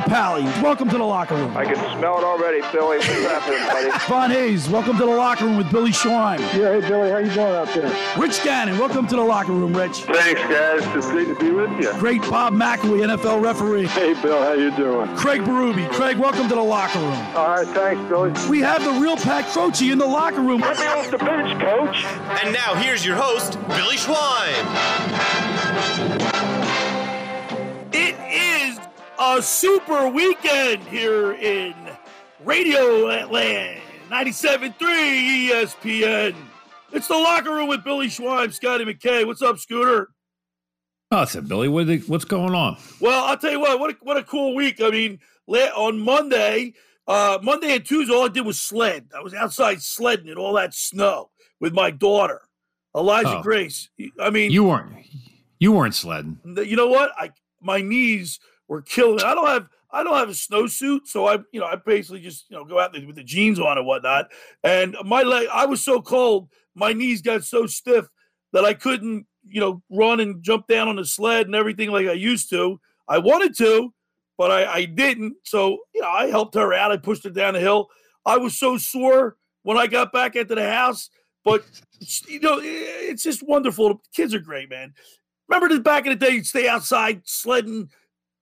locker Papale, welcome to the locker room. I can smell it already, Billy. What's happening, buddy? Von Hayes, welcome to the locker room with Billy Schwein. Yeah, hey Billy, how you doing out there? Rich Gannon, welcome to the locker room, Rich. Thanks, guys. It's great to be with you. Great Bob McElwee, NFL referee. Hey Bill, how you doing? Craig Berube. Craig, welcome to the locker room. All right, thanks, Billy. We have the real Pat Croce in the locker room. Let me off the bench, coach. And now here's your host, Billy Schwein. A super weekend here in Radio Land, 97.3 ESPN. It's the locker room with Billy Schwein, Scotty McKay. What's up, Scooter? Oh, I said, Billy, what the, what's going on? Well, I'll tell you what, what a, what a cool week. I mean, on Monday, uh, Monday and Tuesday, all I did was sled. I was outside sledding in all that snow with my daughter, Elijah Oh. Grace. I mean, You weren't you weren't sledding. you know what? I my knees were killing. I don't have I don't have a snowsuit, so I you know I basically just you know go out there with the jeans on and whatnot. And my leg, I was so cold, my knees got so stiff that I couldn't you know run and jump down on the sled and everything like I used to. I wanted to, but I, I didn't. So you know I helped her out. I pushed her down the hill. I was so sore when I got back into the house, but you know it's just wonderful. Kids are great, man. Remember that back in the day, you'd stay outside sledding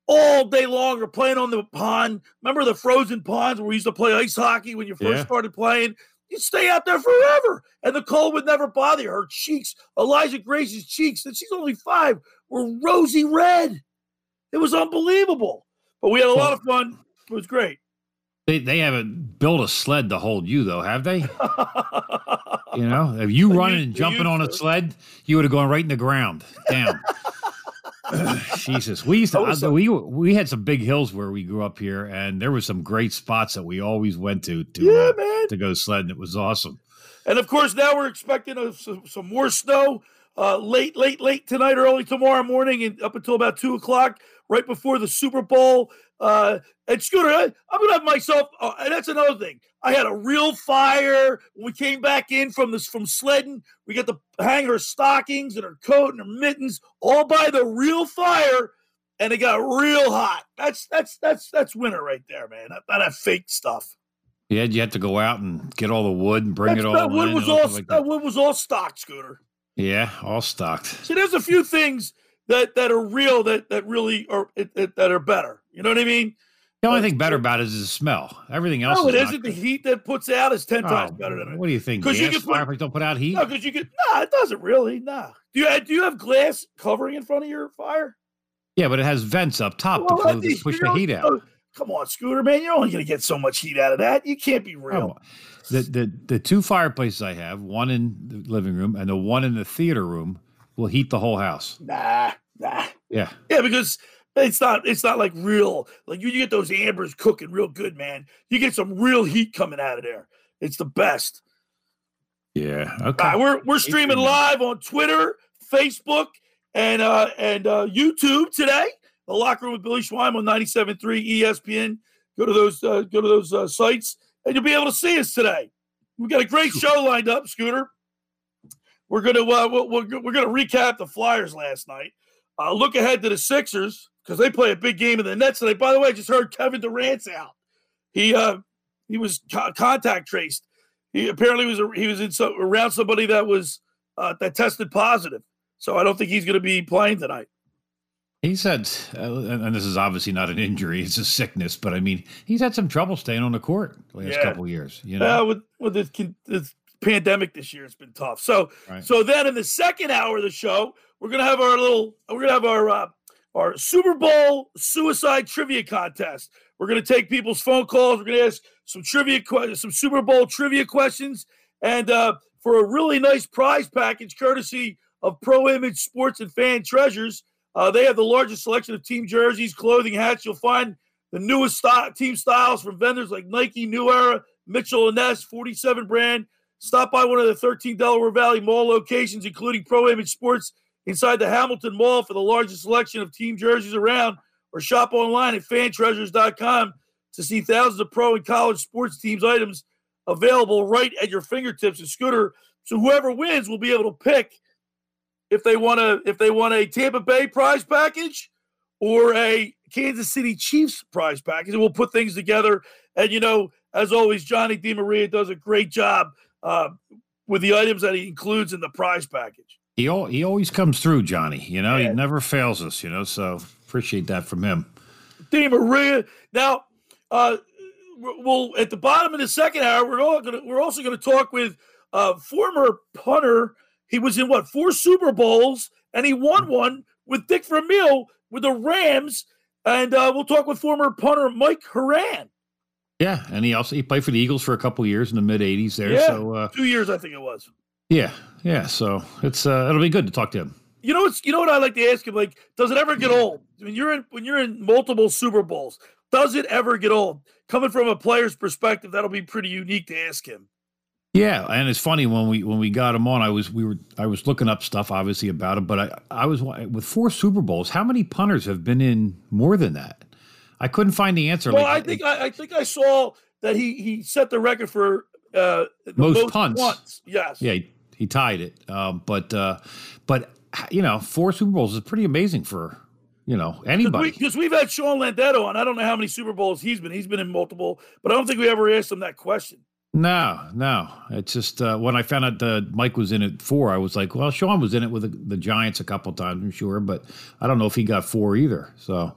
all day long or playing on the pond. Remember the frozen ponds where we used to play ice hockey when you first Yeah. started playing? You'd stay out there forever, and the cold would never bother you. Her cheeks, Elijah Grace's cheeks, and she's only five, were rosy red. It was unbelievable. But we had a lot of fun. It was great. They they haven't built a sled to hold you though, have they? You know, if you running and jumping on a sled, you would have gone right in the ground, down. Jesus, we used to. We we had some big hills where we grew up here, and there was some great spots that we always went to to yeah, uh, to go sledding. It was awesome. And of course, now we're expecting a, some, some more snow uh, late, late, late tonight, early tomorrow morning, and up until about two o'clock, right before the Super Bowl. Uh, and Scooter, I, I'm gonna have myself. Uh, and that's another thing. I had a real fire when we came back in from this from sledding. We got to hang her stockings and her coat and her mittens all by the real fire, and it got real hot. That's that's that's that's winter right there, man. Not, that fake stuff. Had you had to go out and get all the wood and bring That's- it all that wood was all like that that. wood was all stock, Scooter. Yeah, all stocked. See, there's a few things that that are real that that really are that are better. You know what I mean? The only thing better about it is the smell. Everything else. No, it is isn't. The heat that puts out is ten oh, times Oh, better than it. What do you think? Because you can put, don't put out heat. No, because you get nah, it doesn't really. Nah. Do you do you have glass covering in front of your fire? Yeah, but it has vents up top Well, to to push the heat out. know, Come on, Scooter, man. You're only gonna get so much heat out of that. You can't be real. on. The, the the two fireplaces I have, one in the living room and the one in the theater room, will heat the whole house. Nah, nah. Yeah, Yeah, because it's not it's not like real like you, you get those ambers cooking real good, man. You get some real heat coming out of there. It's the best. yeah. Okay. right, we're we're streaming live on Twitter, Facebook, and uh and uh YouTube today. The locker room with Billy Schwein on 97.3 ESPN. Go to those uh, go to those uh, sites, and you'll be able to see us today. We've got a great show lined up, Scooter. We're gonna uh, we're, we're we're gonna recap the Flyers last night. Uh, look ahead to the Sixers because they play a big game in the Nets today. By the way, I just heard Kevin Durant's out. He uh he was co- contact traced. He apparently was he was in so, around somebody that was uh, that tested positive. So I don't think he's going to be playing tonight. He said, uh, and this is obviously not an injury; it's a sickness. But I mean, he's had some trouble staying on the court the last Yeah. couple of years. You know, Uh, with with this, this pandemic this year, it's been tough. So Right. so then in the second hour of the show, we're gonna have our little we're gonna have our uh, our Super Bowl suicide trivia contest. We're gonna take people's phone calls. We're gonna ask some trivia some Super Bowl trivia questions, and uh, for a really nice prize package, courtesy of Pro Image Sports and Fan Treasures. Uh, they have the largest selection of team jerseys, clothing, hats. You'll find the newest style, team styles from vendors like Nike, New Era, Mitchell and Ness, 47 brand. Stop by one of the 13 Delaware Valley Mall locations, including Pro Image Sports inside the Hamilton Mall for the largest selection of team jerseys around, or shop online at fantreasures.com to see thousands of pro and college sports teams items available right at your fingertips. And Scooter, so whoever wins will be able to pick if they want to if they want a Tampa Bay prize package or a Kansas City Chiefs prize package, and we'll put things together. And you know, as always, Johnny DiMaria does a great job uh, with the items that he includes in the prize package. He al- he always comes through, Johnny. You know, Yeah. he never fails us. You know, so appreciate that from him. DiMaria. Now, uh, we'll at the bottom of the second hour, we're all gonna we're also going to talk with uh, former punter. He was in what four Super Bowls, and he won one with Dick Vermeil with the Rams. And uh, we'll talk with former punter Mike Horan. Yeah, and he also he played for the Eagles for a couple years in the mid '80s there. Yeah. So uh, Two years, I think it was. Yeah, yeah. So it's uh, it'll be good to talk to him. You know what's you know what I like to ask him? Like, does it ever get old? When you're in when you're in multiple Super Bowls, does it ever get old? Coming from a player's perspective, that'll be pretty unique to ask him. Yeah, and it's funny when we when we got him on, I was we were I was looking up stuff obviously about him, but I I was with four Super Bowls. How many punters have been in more than that? I couldn't find the answer. Well, like, I think I, I think I saw that he he set the record for uh, the Most punts. Yes. yeah, he, he tied it. Um, but uh, but you know, four Super Bowls is pretty amazing for you know anybody. Because we, have had Sean Landeta on. I don't know how many Super Bowls he's been. He's been in multiple, but I don't think we ever asked him that question. No, no. It's just uh, when I found out that Mike was in it four, I was like, well, Sean was in it with the, the Giants a couple times, I'm sure, but I don't know if he got four either. So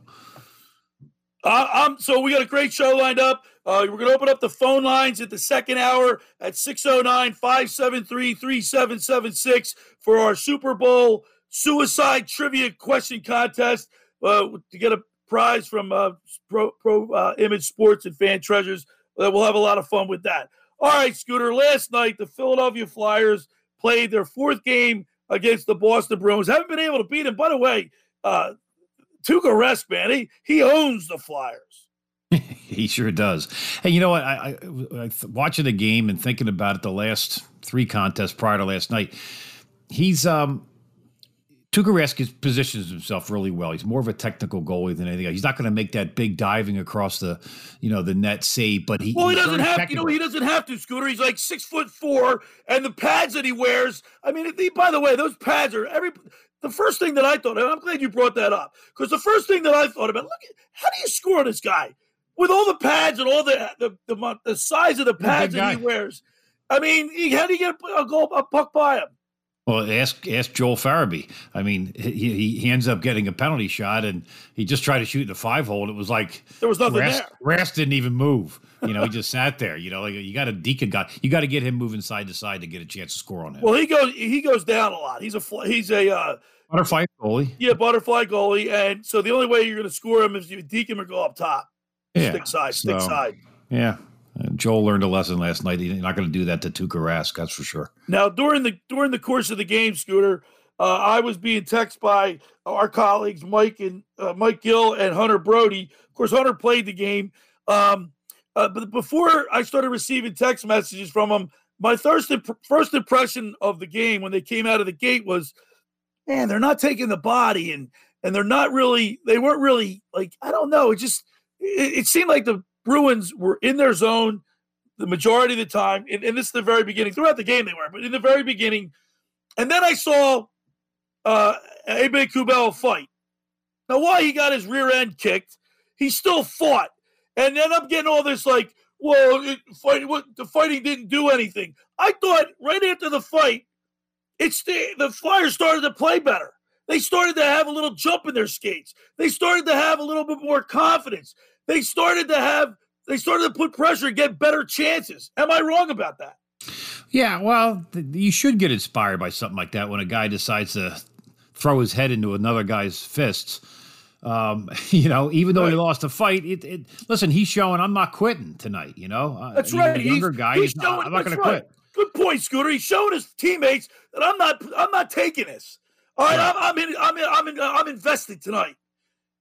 Uh, um, so we got a great show lined up. Uh, we're going to open up the phone lines at the second hour at 609 573 3776 for our Super Bowl suicide trivia question contest uh, to get a prize from uh, Pro, Pro uh, Image Sports and Fan Treasures. Uh, we'll have a lot of fun with that. All right, Scooter. Last night, the Philadelphia Flyers played their fourth game against the Boston Bruins. Haven't been able to beat them. By the way, uh, Tuukka Rask, man, he, he owns the Flyers. he sure does. Hey, you know what? I, I, I watching the game and thinking about it the last three contests prior to last night, he's um Tuukka Rask positions himself really well. He's more of a technical goalie than anything. else. He's not going to make that big diving across the, you know, the net save, but he. Well, he doesn't have, you know, he doesn't have to, Scooter. He's like six foot four, and the pads that he wears. I mean, by the way, those pads are every. The first thing that I thought, and I'm glad you brought that up, because the first thing that I thought about, look, at how do you score on this guy with all the pads and all the the the, the size of the pads that he wears? I mean, he, how do you get a, a goal, a puck by him? Well, ask ask Joel Farabee. I mean, he, he he ends up getting a penalty shot, and he just tried to shoot in the five hole, and it was like There was nothing Rask, there. Rask didn't even move. You know, he just sat there. You know, like you got a deacon guy. You got to get him moving side to side to get a chance to score on him. Well, he goes he goes down a lot. He's a he's a uh, Butterfly goalie. yeah butterfly goalie, and so the only way you're going to score him is you deke him or go up top, Yeah. stick side, stick so- side. Yeah. Joel learned a lesson last night. He's not going to do that to Tuukka Rask, that's for sure. Now, during the during the course of the game, Scooter, uh, I was being texted by our colleagues Mike and uh, Mike Gill and Hunter Brody. Of course, Hunter played the game, um, uh, but before I started receiving text messages from him, my first imp- first impression of the game when they came out of the gate was, man, they're not taking the body and and they're not really they weren't really like I don't know. It just it seemed like the Bruins were in their zone the majority of the time, and, and this is the very beginning. Throughout the game, they were, but in the very beginning, and then I saw uh Aube-Kubel fight. Now, why he got his rear end kicked, he still fought, and then I'm getting all this like, well, it, fight, what, the fighting didn't do anything. I thought right after the fight, it's the the Flyers started to play better. They started to have a little jump in their skates. They started to have a little bit more confidence. They started to have they started to put pressure and get better chances. Am I wrong about that? Yeah, well, th- you should get inspired by something like that when a guy decides to throw his head into another guy's fists. Um, you know, even though he lost a fight, it, it listen, he's showing I'm not quitting tonight. You know, Uh, That's he's right. A younger he's, guy, he's he's not, I'm not going to right. quit. Good point, Scooter. He's showing his teammates that I'm not. I'm not taking this. All right, Right. I'm, I'm in. I'm in. I'm in. I'm invested tonight,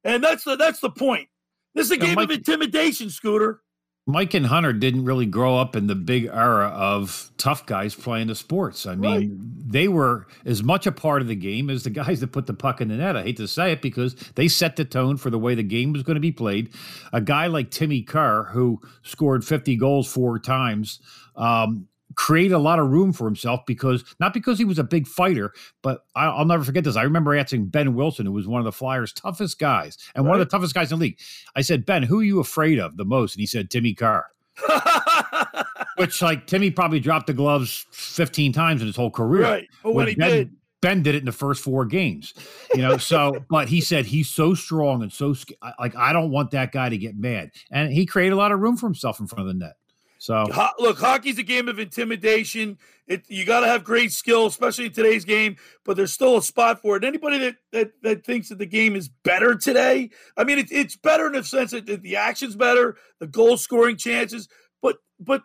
and that's the that's the point. This is a game of intimidation, Scooter. Mike and Hunter didn't really grow up in the big era of tough guys playing the sports. I mean, Right. they were as much a part of the game as the guys that put the puck in the net. I hate to say it because they set the tone for the way the game was going to be played. A guy like Timmy Kerr, who scored 50 goals four times, um, create a lot of room for himself because not because he was a big fighter, but I, will never forget this. I remember asking Behn Wilson, who was one of the Flyers' toughest guys and right. one of the toughest guys in the league. I said, Ben, who are you afraid of the most? And he said, Timmy Kerr. Which, like, Timmy probably dropped the gloves 15 times in his whole career. Right. But when he ben, did, Ben did it in the first four games, you know. So, but he said he's so strong and so like I don't want that guy to get mad, and he created a lot of room for himself in front of the net. So look, hockey's a game of intimidation. It you got to have great skill, especially in today's game. But there's still a spot for it. Anybody that that, that thinks that the game is better today, I mean, it, it's better in the sense that the action's better, the goal scoring chances. But but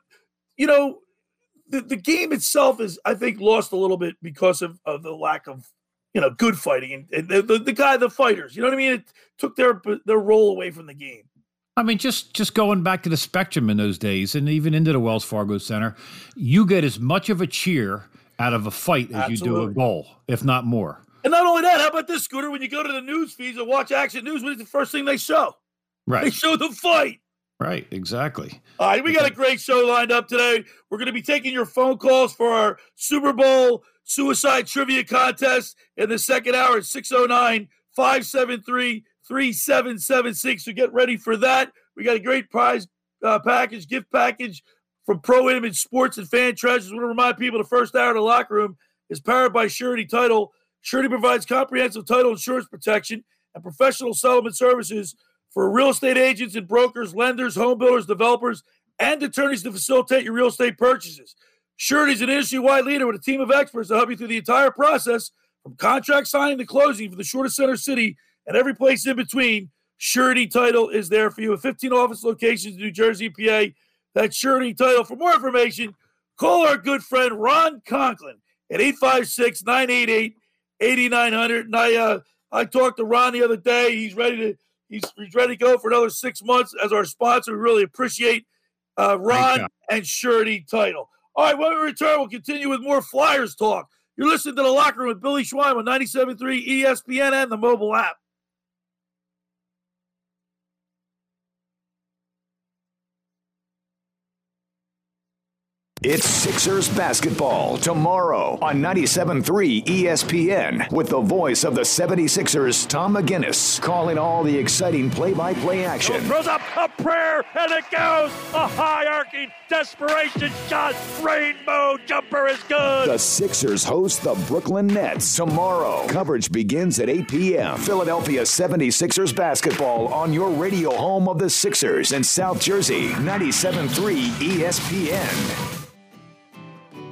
you know, the, the game itself is, I think, lost a little bit because of, of the lack of, you know, good fighting and, and the, the, the, guy, the fighters. You know what I mean? It took their their role away from the game. I mean, just just going back to the spectrum in those days, and even into the Wells Fargo Center, you get as much of a cheer out of a fight as Absolutely. you do a goal, if not more. And not only that, how about this, Scooter? When you go to the news feeds and watch Action News, what is the first thing they show? Right. They show the fight. Right, exactly. All right, we got a great show lined up today. We're going to be taking your phone calls for our Super Bowl suicide trivia contest in the second hour at 609 573 3776. So get ready for that. We got a great prize uh, package, gift package from Pro Image Sports and Fan Treasures. I want to remind people the first hour in the locker room is powered by Surety Title. Surety provides comprehensive title insurance protection and professional settlement services for real estate agents and brokers, lenders, home builders, developers, and attorneys to facilitate your real estate purchases. Surety is an industry-wide leader with a team of experts to help you through the entire process, from contract signing to closing for the shortest center city and every place in between. Surety Title is there for you at 15 office locations in New Jersey, PA. That's Surety Title. For more information, call our good friend Ron Conklin at 856 988 8900. And I, uh, I talked to Ron the other day. He's ready to He's, he's ready to go for another six months as our sponsor. We really appreciate uh, Ron and Surety Title. All right, when we return, we'll continue with more Flyers talk. You're listening to The Locker Room with Billy Schwein on 97.3 ESPN and the mobile app. It's Sixers basketball tomorrow on 97.3 ESPN with the voice of the 76ers, Tom McGinnis, calling all the exciting play-by-play action. Throws up a prayer, and it goes! A high-arcing desperation shot! Rainbow jumper is good! The Sixers host the Brooklyn Nets tomorrow. Coverage begins at 8 p.m. Philadelphia 76ers basketball on your radio home of the Sixers in South Jersey, 97.3 ESPN.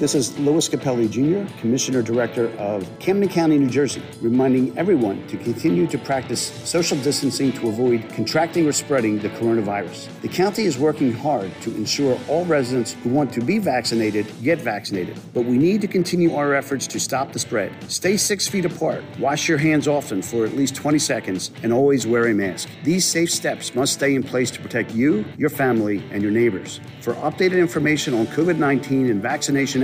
This is Louis Cappelli Jr., Commissioner Director of Camden County, New Jersey, reminding everyone to continue to practice social distancing to avoid contracting or spreading the coronavirus. The county is working hard to ensure all residents who want to be vaccinated get vaccinated, but we need to continue our efforts to stop the spread. Stay six feet apart, wash your hands often for at least 20 seconds, and always wear a mask. These safe steps must stay in place to protect you, your family, and your neighbors. For updated information on COVID 19 and vaccination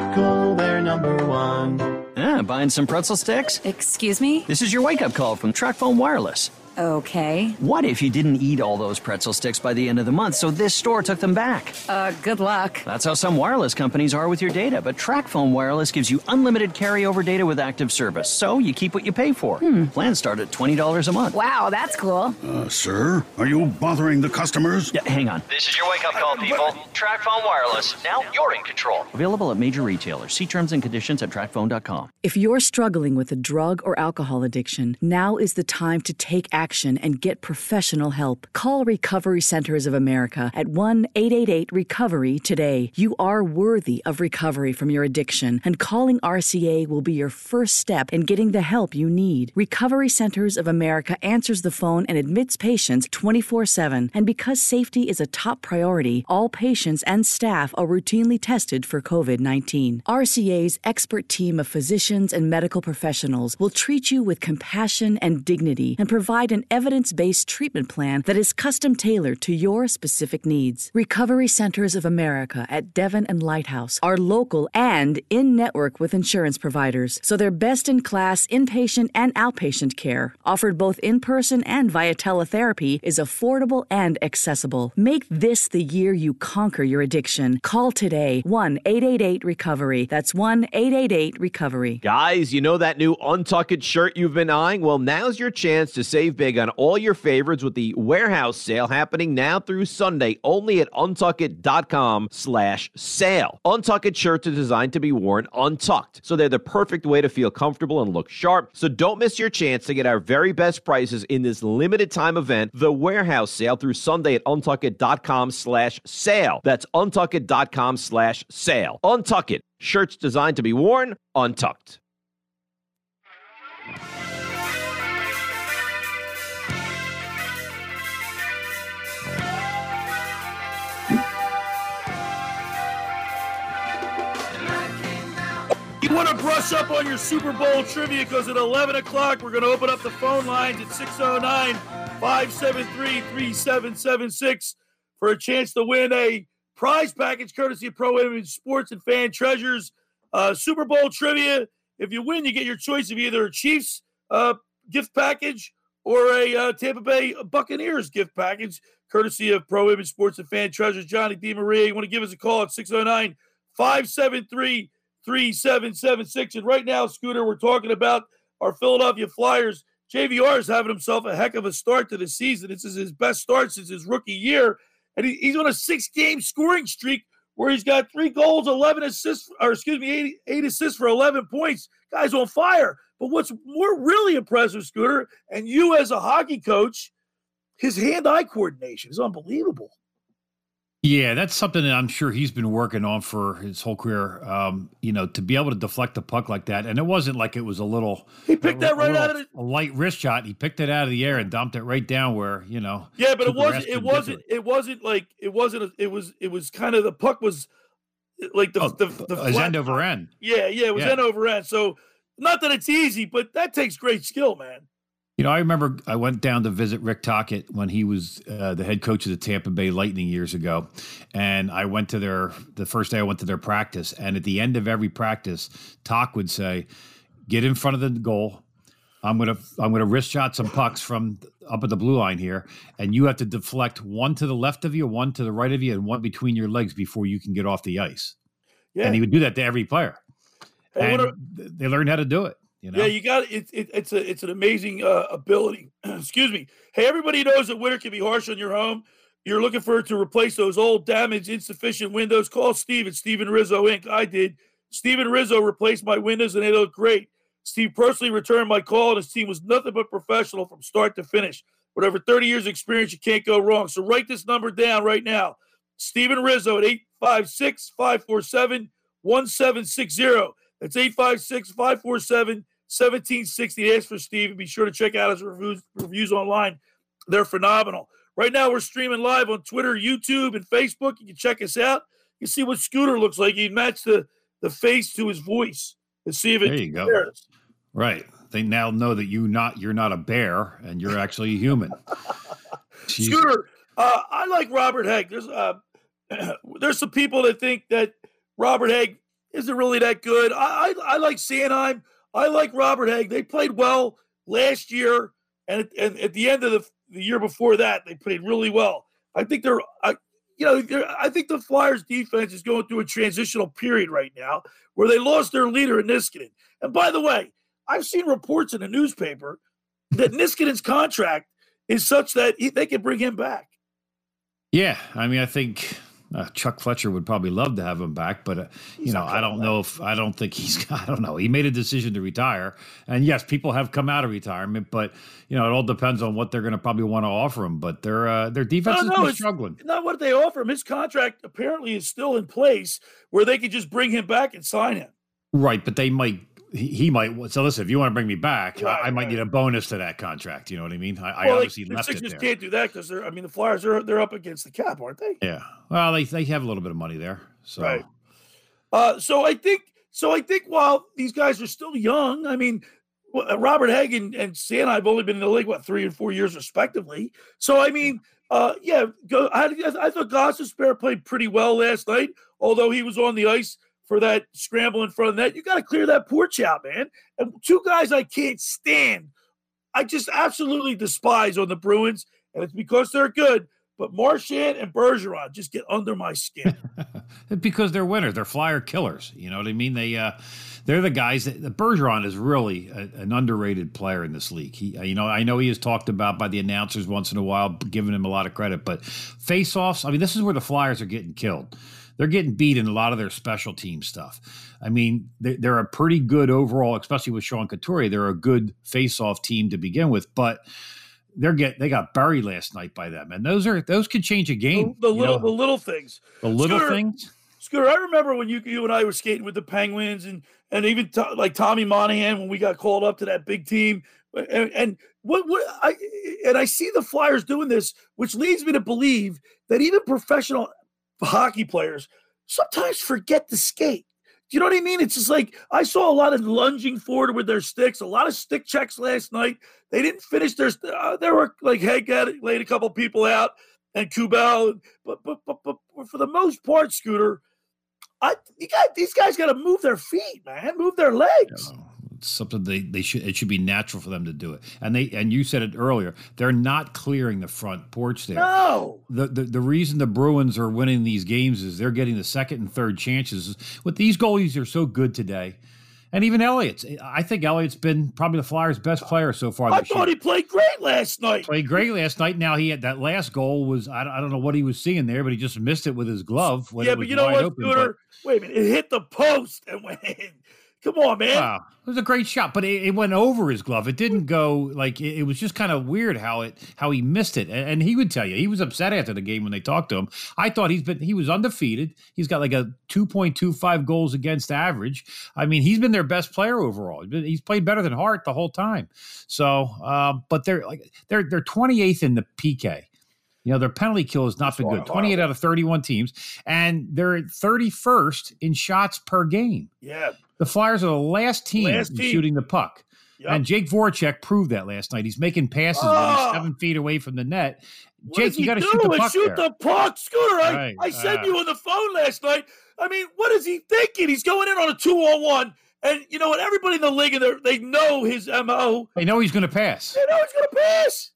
electrical. They're number one. Ah, buying some pretzel sticks? Excuse me? This is your wake up call from Tracfone Wireless. Okay. What if you didn't eat all those pretzel sticks by the end of the month, so this store took them back? Uh, good luck. That's how some wireless companies are with your data, but Tracfone Wireless gives you unlimited carryover data with active service, so you keep what you pay for. Hmm. Plans start at $20 a month. Wow, that's cool. Uh, sir, are you bothering the customers? Yeah, hang on. This is your wake up call, people. Tracfone Wireless. Now you're in control. Available at major retailers. See terms and conditions at tracfone.com. If you're struggling with a drug or alcohol addiction, now is the time to take action and get professional help. Call Recovery Centers of America at 1 888 Recovery today. You are worthy of recovery from your addiction, and calling RCA will be your first step in getting the help you need. Recovery Centers of America answers the phone and admits patients 24 7. And because safety is a top priority, all patients and staff are routinely tested for COVID 19. RCA's expert team of physicians and medical professionals will treat you with compassion and dignity and provide an evidence based treatment plan that is custom tailored to your specific needs. Recovery Centers of America at Devon and Lighthouse are local and in network with insurance providers, so they're best in class inpatient and outpatient care, offered both in person and via teletherapy, is affordable and accessible. Make this the year you conquer your addiction. Call today 1 888 Recovery. That's 1 888 Recovery. Guys, you know that new Untucked shirt you've been eyeing? Well, now's your chance to save big on all your favorites with the warehouse sale happening now through Sunday only at untuckit.com slash sale. Untucked shirts are designed to be worn untucked, so they're the perfect way to feel comfortable and look sharp. So don't miss your chance to get our very best prices in this limited time event, the warehouse sale through Sunday at untuckit.com slash sale. That's untuckit.com slash sale. Untuck it. Shirts designed to be worn untucked. You want to brush up on your Super Bowl trivia because at 11 o'clock we're going to open up the phone lines at 609 573 3776 for a chance to win a prize package courtesy of Pro Image Sports and Fan Treasures. Uh, Super Bowl trivia. If you win, you get your choice of either a Chiefs uh, gift package or a uh, Tampa Bay Buccaneers gift package, courtesy of Pro Image Sports and Fan Treasures. Johnny DiMaria, you want to give us a call at 609 573 3776. And right now, Scooter, we're talking about our Philadelphia Flyers. JVR is having himself a heck of a start to the season. This is his best start since his rookie year. And he, he's on a six game scoring streak where he's got three goals, 11 assists, or excuse me, eight, eight assists for 11 points. Guy's on fire. But what's more really impressive, Scooter, and you as a hockey coach, his hand eye coordination is unbelievable. Yeah, that's something that I'm sure he's been working on for his whole career. Um, you know, to be able to deflect the puck like that, and it wasn't like it was a little. He picked that right out of the, a light wrist shot. He picked it out of the air and dumped it right down where you know. Yeah, but it wasn't. It wasn't. to It wasn't like it wasn't. A, it was. It was kind of the puck was like the Oh, the, the flat end over end. Yeah, yeah, it was Yeah. end over end. So not that it's easy, but that takes great skill, man. You know, I remember I went down to visit Rick Tocchet when he was uh, the head coach of the Tampa Bay Lightning years ago, and I went to their the first day I went to their practice, and at the end of every practice, Tock would say, "Get in front of the goal. I'm gonna I'm gonna wrist shot some pucks from up at the blue line here, and you have to deflect one to the left of you, one to the right of you, and one between your legs before you can get off the ice." Yeah. And he would do that to every player, Hey, and a- they learned how to do it. You know, Yeah, you got it. it it's a it's an amazing uh, ability. Excuse me. Hey, everybody knows that winter can be harsh on your home. You're looking for it to replace those old, damaged, insufficient windows. Call Steve at Steven Rizzo Inc. I did. Steven Rizzo replaced my windows and they look great. Steve personally returned my call, and his team was nothing but professional from start to finish. With over 30 years' experience, you can't go wrong. So write this number down right now. Steven Rizzo at 856 547 1760. That's 856 547 1760. Ask for Steve be sure to check out his reviews, reviews online. They're phenomenal. Right now, we're streaming live on Twitter, YouTube, and Facebook. You can check us out. You can see what Scooter looks like. You match the, the face to his voice and see if it There you go. Right. They now know that you not you're not a bear and you're actually a human. Scooter, uh, I like Robert Hagg. There's uh, there's some people that think that Robert Hagg isn't really that good. I I, I like Sanheim. I like Robert Hagg. They played well last year, and at, and at the end of the, the year before that, they played really well. I think they're, I, you know, they're, I think the Flyers defense is going through a transitional period right now where they lost their leader in Niskanen. And by the way, I've seen reports in the newspaper that Niskanen's contract is such that he, they can bring him back. Yeah, I mean, I think uh, Chuck Fletcher would probably love to have him back, but uh, you know, I don't know if I don't think he's. I don't know. He made a decision to retire, and yes, people have come out of retirement, but you know, it all depends on what they're going to probably want to offer him. But their uh, their defense no, is struggling. Not what they offer him. His contract apparently is still in place, where they could just bring him back and sign him. Right, but they might he, he might. So listen, if you want to bring me back, Right, I, I might right. need a bonus to that contract. You know what I mean? I, I obviously the left it Sixers there. can't do that because they're. I mean, the Flyers are they're up against the cap, aren't they? Yeah. Well, they they have a little bit of money there. So Right. Uh, so I think so. I think while these guys are still young, I mean, uh, Robert Hagan and i've only been in the league what three and four years respectively. So I mean, uh, yeah, go. I, I thought Gostisbehere played pretty well last night, although he was on the ice for that scramble in front of that. You got to clear that porch out, man. And two guys I can't stand. I just absolutely despise on the Bruins, and it's because they're good. But Marchand and Bergeron just get under my skin. because they're winners, they're flyer killers. You know what I mean? They uh, they're the guys that Bergeron is really a, an underrated player in this league. He, you know, I know he is talked about by the announcers once in a while, giving him a lot of credit, but face-offs. I mean, this is where the Flyers are getting killed. They're getting beat in a lot of their special team stuff. I mean, they- they're a pretty good overall, especially with Sean Couturier. They're a good face-off team to begin with, but they're get they got buried last night by them, and those are those could change a game. the you little know? the little things. The little Scooter- things? Scooter, I remember when you you and I were skating with the Penguins and and even to, like Tommy Monahan when we got called up to that big team. And, and what what I and I see the Flyers doing this, which leads me to believe that even professional hockey players sometimes forget to skate. Do you know what I mean? It's just like I saw a lot of lunging forward with their sticks, a lot of stick checks last night. They didn't finish their. Uh, there were like Hank had laid a couple people out and Kubel, but but but but for the most part, Scooter, I you got these guys got to move their feet, man, move their legs. It's something they, they should it should be natural for them to do it. And they and you said it earlier, they're not clearing the front porch there. No. The, the the reason the Bruins are winning these games is they're getting the second and third chances. With these goalies are so good today. And even Elliott's. I think Elliott's been probably the Flyers' best player so far I thought year. he played great last night. Played great last night. Now he had that last goal was I don't, I don't know what he was seeing there, but he just missed it with his glove. When yeah, it but you know what, open, Scooter? Wait a minute, it hit the post and went in. Come on, man. Wow, it was a great shot, but it, it went over his glove. It didn't go like it, it was just kind of weird how it how he missed it. And, and he would tell you he was upset after the game when they talked to him. I thought he's been he was undefeated. He's got like a two point two five goals against average. I mean, he's been their best player overall. He's played better than Hart the whole time. So, um, but they're like they're they're twenty eighth in the PK. You know, their penalty kill has not been good. 28 out of 31 teams. And they're 31st in shots per game. Yeah. The Flyers are the last team Last team. shooting the puck. Yep. And Jake Voracek proved that last night. He's making passes when Oh. he's seven feet away from the net. What Jake, you got to shoot the puck. Shoot there. the puck, Scooter. I, Right, I said uh. you on the phone last night. I mean, what is he thinking? He's going in on a two on one, and you know what? Everybody in the league, they know his mo. They know he's going to pass. They know he's going to pass.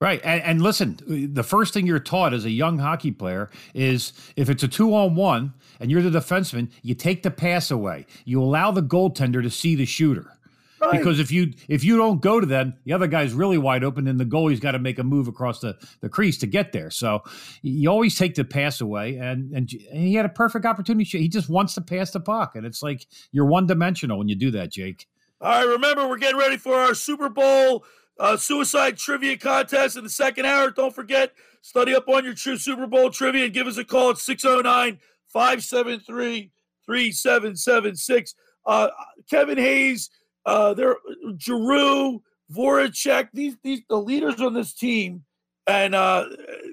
Right. And, and listen, the first thing you're taught as a young hockey player is if it's a two on one and you're the defenseman, you take the pass away. You allow the goaltender to see the shooter. Right. Because if you if you don't go to them, the other guy's really wide open, and the goalie's got to make a move across the, the crease to get there. So you always take the pass away, and, and and he had a perfect opportunity. He just wants to pass the puck, and it's like you're one dimensional when you do that, Jake. All right, remember, we're getting ready for our Super Bowl uh, suicide trivia contest in the second hour. Don't forget, study up on your true Super Bowl trivia and give us a call at 609 573 3776. Uh, Kevin Hayes, uh, there, Giroux, Voracek, these, these, the leaders on this team, and uh,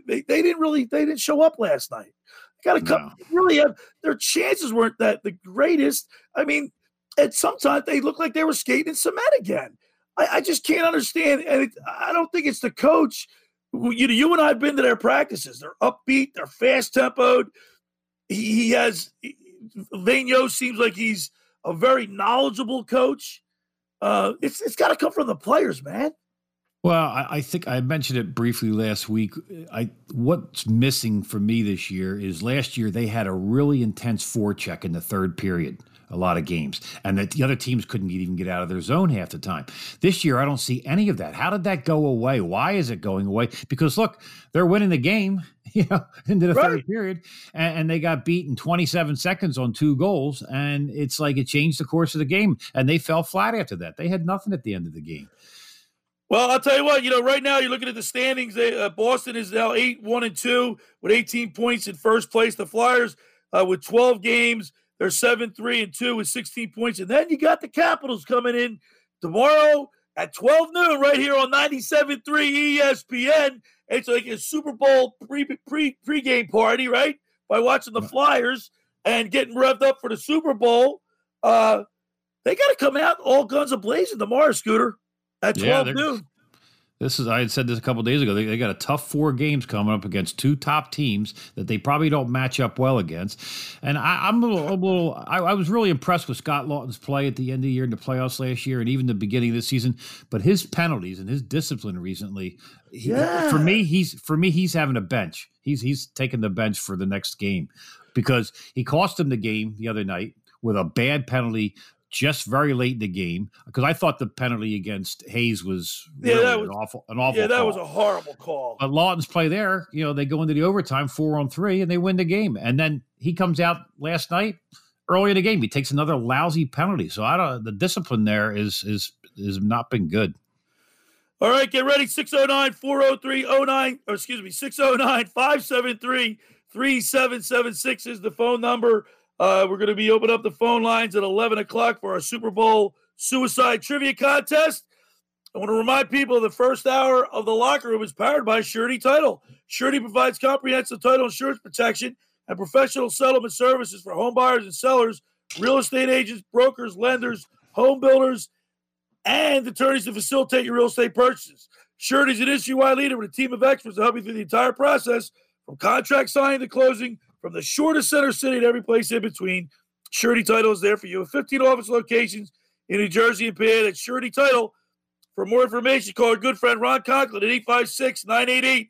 they, they didn't really, they didn't show up last night. Got to come, really have, their chances weren't that the greatest. I mean, and sometimes they looked like they were skating in cement again. I, I just can't understand, and it, I don't think it's the coach. You know, you and I have been to their practices. They're upbeat, they're fast tempoed. He, he has Vigneault seems like he's a very knowledgeable coach. Uh, it's it's got to come from the players, man. Well, I, I, think I mentioned it briefly last week. I what's missing for me this year is last year they had a really intense forecheck in the third period a lot of games, and that the other teams couldn't even get out of their zone half the time. This year, I don't see any of that. How did that go away? Why is it going away? Because look, they're winning the game, you know, into the right. third period, and, and, they got beaten 27 seconds on two goals, and it's like it changed the course of the game, and they fell flat after that. They had nothing at the end of the game. Well, I'll tell you what. You know, right now you're looking at the standings. They, uh, Boston is now eight, one, and two with 18 points in first place. The Flyers uh, with 12 games they're 7 3 and 2 with 16 points. And then you got the Capitals coming in tomorrow at 12 noon right here on 97.3 ESPN. It's like a Super Bowl pre pre pregame party, right? By watching the Flyers and getting revved up for the Super Bowl. Uh, they got to come out all guns a blazing tomorrow, Scooter, at 12 yeah, noon. This is I had said this a couple days ago. They, they, got a tough four games coming up against two top teams that they probably don't match up well against. And I, am a little, a little I, I, was really impressed with Scott Laughton's play at the end of the year in the playoffs last year, and even the beginning of this season. But his penalties and his discipline recently, he, yeah. for me, he's for me he's having a bench. He's he's taking the bench for the next game because he cost him the game the other night with a bad penalty just very late in the game because I thought the penalty against Hayes was really yeah, that was, an awful, an awful. Yeah, that call. was a horrible call. But Laughton's play there, you know, they go into the overtime four on three and they win the game. And then he comes out last night early in the game. He takes another lousy penalty. So I don't. The discipline there is is is not been good. All right, get ready. 609 403 09, or excuse me, 609 573 3776 is the phone number. Uh, we're going to be opening up the phone lines at 11 o'clock for our Super Bowl suicide trivia contest. I want to remind people the first hour of the locker room is powered by Surety Title. Surety provides comprehensive title insurance protection and professional settlement services for home buyers and sellers, real estate agents, brokers, lenders, home builders, and attorneys to facilitate your real estate purchases. Surety is an industry-wide leader with a team of experts to help you through the entire process, from contract signing to closing from the shortest center city to every place in between, Surety Title is there for you. 15 office locations in New Jersey and PA. That's Surety Title. For more information, call our good friend Ron Conklin at 856 988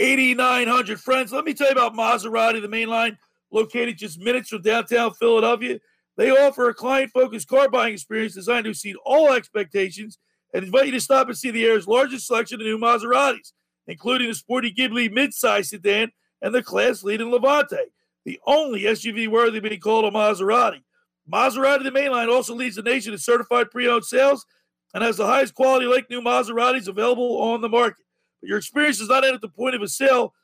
8900. Friends, let me tell you about Maserati, the main line, located just minutes from downtown Philadelphia. They offer a client focused car buying experience designed to exceed all expectations and invite you to stop and see the air's largest selection of new Maseratis, including the sporty Ghibli midsize sedan and the class leading Levante, the only SUV worthy being called a Maserati. Maserati, the mainline, also leads the nation in certified pre-owned sales and has the highest quality like new Maseratis available on the market. But your experience does not end at the point of a sale,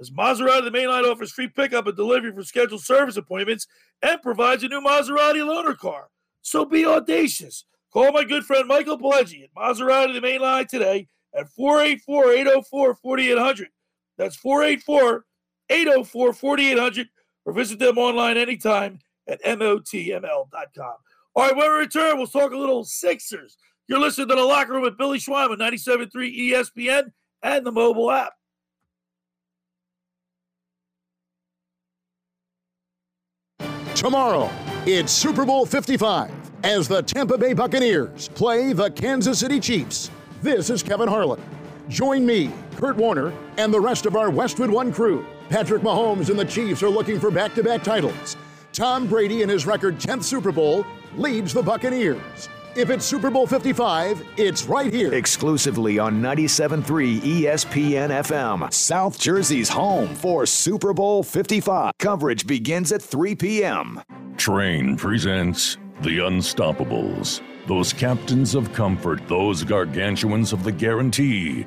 as Maserati, the mainline, offers free pickup and delivery for scheduled service appointments and provides a new Maserati loaner car. So be audacious. Call my good friend Michael Pileggi at Maserati, the mainline today at 484 804 4800. That's 484 804 4800 or visit them online anytime at MOTML.com. All right, when we return, we'll talk a little Sixers. You're listening to The Locker Room with Billy Schwein on 97.3 ESPN and the mobile app. Tomorrow, it's Super Bowl 55 as the Tampa Bay Buccaneers play the Kansas City Chiefs. This is Kevin Harlan. Join me, Kurt Warner, and the rest of our Westwood One crew Patrick Mahomes and the Chiefs are looking for back to back titles. Tom Brady, in his record 10th Super Bowl, leads the Buccaneers. If it's Super Bowl 55, it's right here. Exclusively on 97.3 ESPN FM, South Jersey's home for Super Bowl 55. Coverage begins at 3 p.m. Trane presents The Unstoppables. Those captains of comfort, those gargantuans of the guarantee.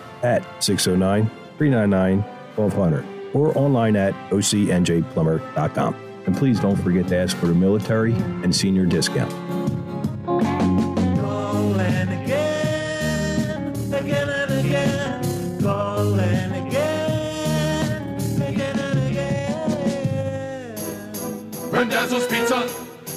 at 609 399 1200 or online at ocnjplumber.com. And please don't forget to ask for the military and senior discount. Rendazzo's Pizza!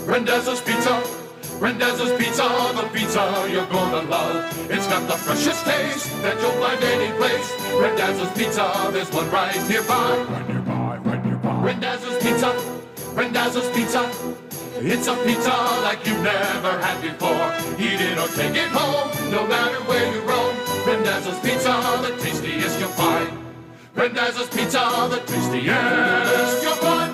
Rendazzo's Pizza! Rendezvous Pizza, the pizza you're gonna love. It's got the freshest taste that you'll find any place. Rendezvous Pizza, there's one right nearby. Right nearby, right nearby. Rendezvous Pizza, Rendezvous Pizza. It's a pizza like you've never had before. Eat it or take it home, no matter where you roam. Rendezvous Pizza, the tastiest you'll find. Rendezvous Pizza, the tastiest you'll find.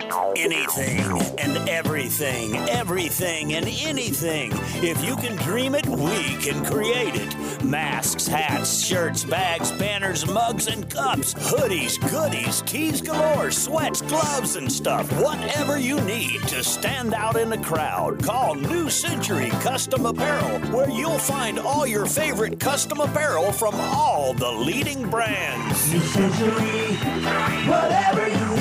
Anything and everything, everything and anything. If you can dream it, we can create it. Masks, hats, shirts, bags, banners, mugs, and cups, hoodies, goodies, keys galore, sweats, gloves, and stuff. Whatever you need to stand out in the crowd, call New Century Custom Apparel, where you'll find all your favorite custom apparel from all the leading brands. New Century, whatever you.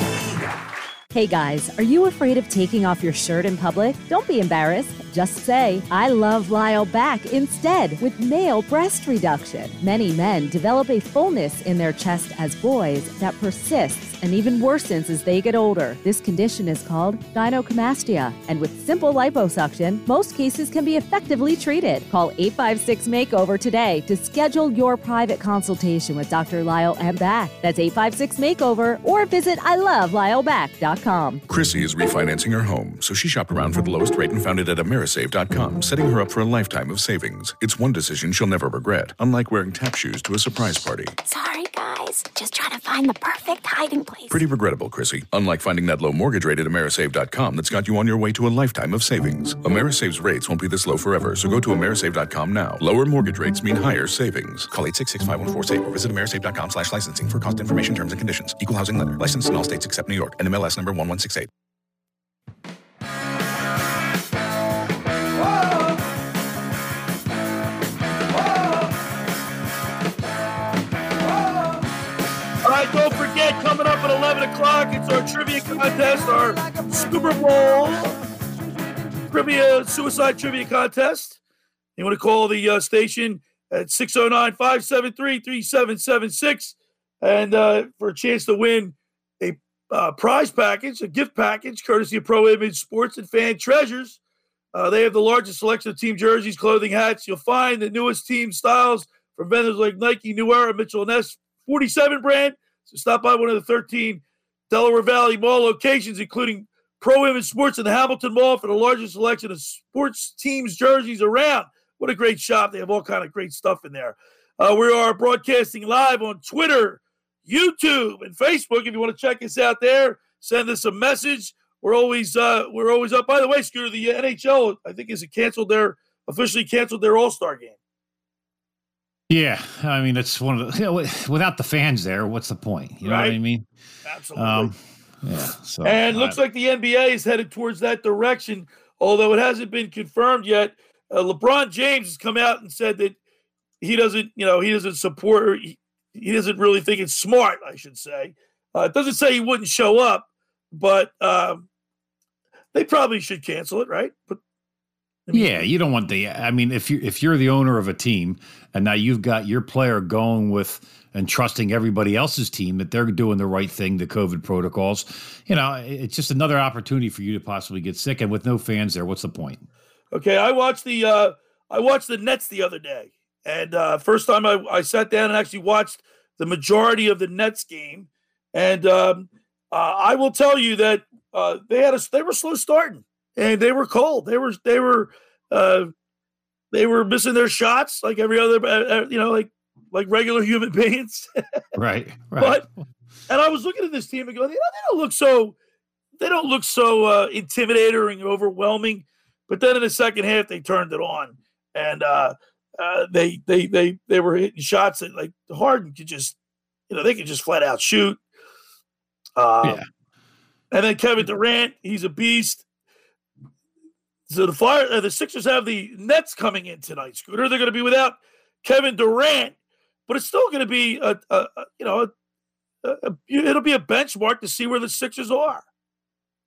Hey guys, are you afraid of taking off your shirt in public? Don't be embarrassed. Just say, I love Lyle back instead with male breast reduction. Many men develop a fullness in their chest as boys that persists and even worsens as they get older. This condition is called gynecomastia, and with simple liposuction, most cases can be effectively treated. Call 856 Makeover today to schedule your private consultation with Dr. Lyle and Back. That's 856 Makeover or visit ilovelyleback.com. Chrissy is refinancing her home, so she shopped around for the lowest rate and found it at Amerisave.com, setting her up for a lifetime of savings. It's one decision she'll never regret, unlike wearing tap shoes to a surprise party. Sorry, guys. Just trying to find the perfect hiding place. Pretty regrettable, Chrissy. Unlike finding that low mortgage rate at Amerisave.com that's got you on your way to a lifetime of savings. Amerisave's rates won't be this low forever, so go to Amerisave.com now. Lower mortgage rates mean higher savings. Call 866-514-SAVE or visit Amerisave.com slash licensing for cost information, terms, and conditions. Equal housing lender. Licensed in all states except New York. And MLS number 1168. Coming up at 11 o'clock, it's our trivia contest, our Super Bowl trivia, suicide trivia contest. You want to call the uh, station at 609 573 3776 and uh, for a chance to win a uh, prize package, a gift package, courtesy of Pro Image Sports and Fan Treasures. Uh, they have the largest selection of team jerseys, clothing, hats. You'll find the newest team styles from vendors like Nike, New Era, Mitchell & Ness, 47 brand. So stop by one of the 13 Delaware Valley Mall locations, including Pro Image Sports in the Hamilton Mall for the largest selection of sports teams jerseys around. What a great shop. They have all kind of great stuff in there. Uh, we are broadcasting live on Twitter, YouTube, and Facebook. If you want to check us out there, send us a message. We're always uh, we're always up. By the way, Scooter, the NHL I think is canceled their officially canceled their All Star game. Yeah, I mean it's one of the you know, without the fans there, what's the point? You know Right. what I mean? Absolutely. Um, yeah. So and I- looks like the NBA is headed towards that direction, although it hasn't been confirmed yet. Uh, LeBron James has come out and said that he doesn't, you know, he doesn't support, or he, he doesn't really think it's smart. I should say. Uh, it doesn't say he wouldn't show up, but um, they probably should cancel it, right? But Yeah, you don't want the. I mean, if you if you're the owner of a team and now you've got your player going with and trusting everybody else's team that they're doing the right thing, the COVID protocols, you know, it's just another opportunity for you to possibly get sick. And with no fans there, what's the point? Okay, I watched the uh I watched the Nets the other day, and uh first time I, I sat down and actually watched the majority of the Nets game, and um, uh, I will tell you that uh, they had a they were slow starting, and they were cold. They were they were uh, they were missing their shots like every other uh, uh, you know like like regular human beings. Right. Right. But and I was looking at this team and going, you know, they don't look so they don't look so uh, intimidating and overwhelming. But then in the second half, they turned it on, and uh, uh, they they they they were hitting shots that like Harden could just, you know, they could just flat out shoot. Um, Yeah. And then Kevin Durant, he's a beast. So the fire, uh, the Sixers have the Nets coming in tonight. Scooter, they're going to be without Kevin Durant, but it's still going to be a, a, a you know, a, it'll be a benchmark to see where the Sixers are.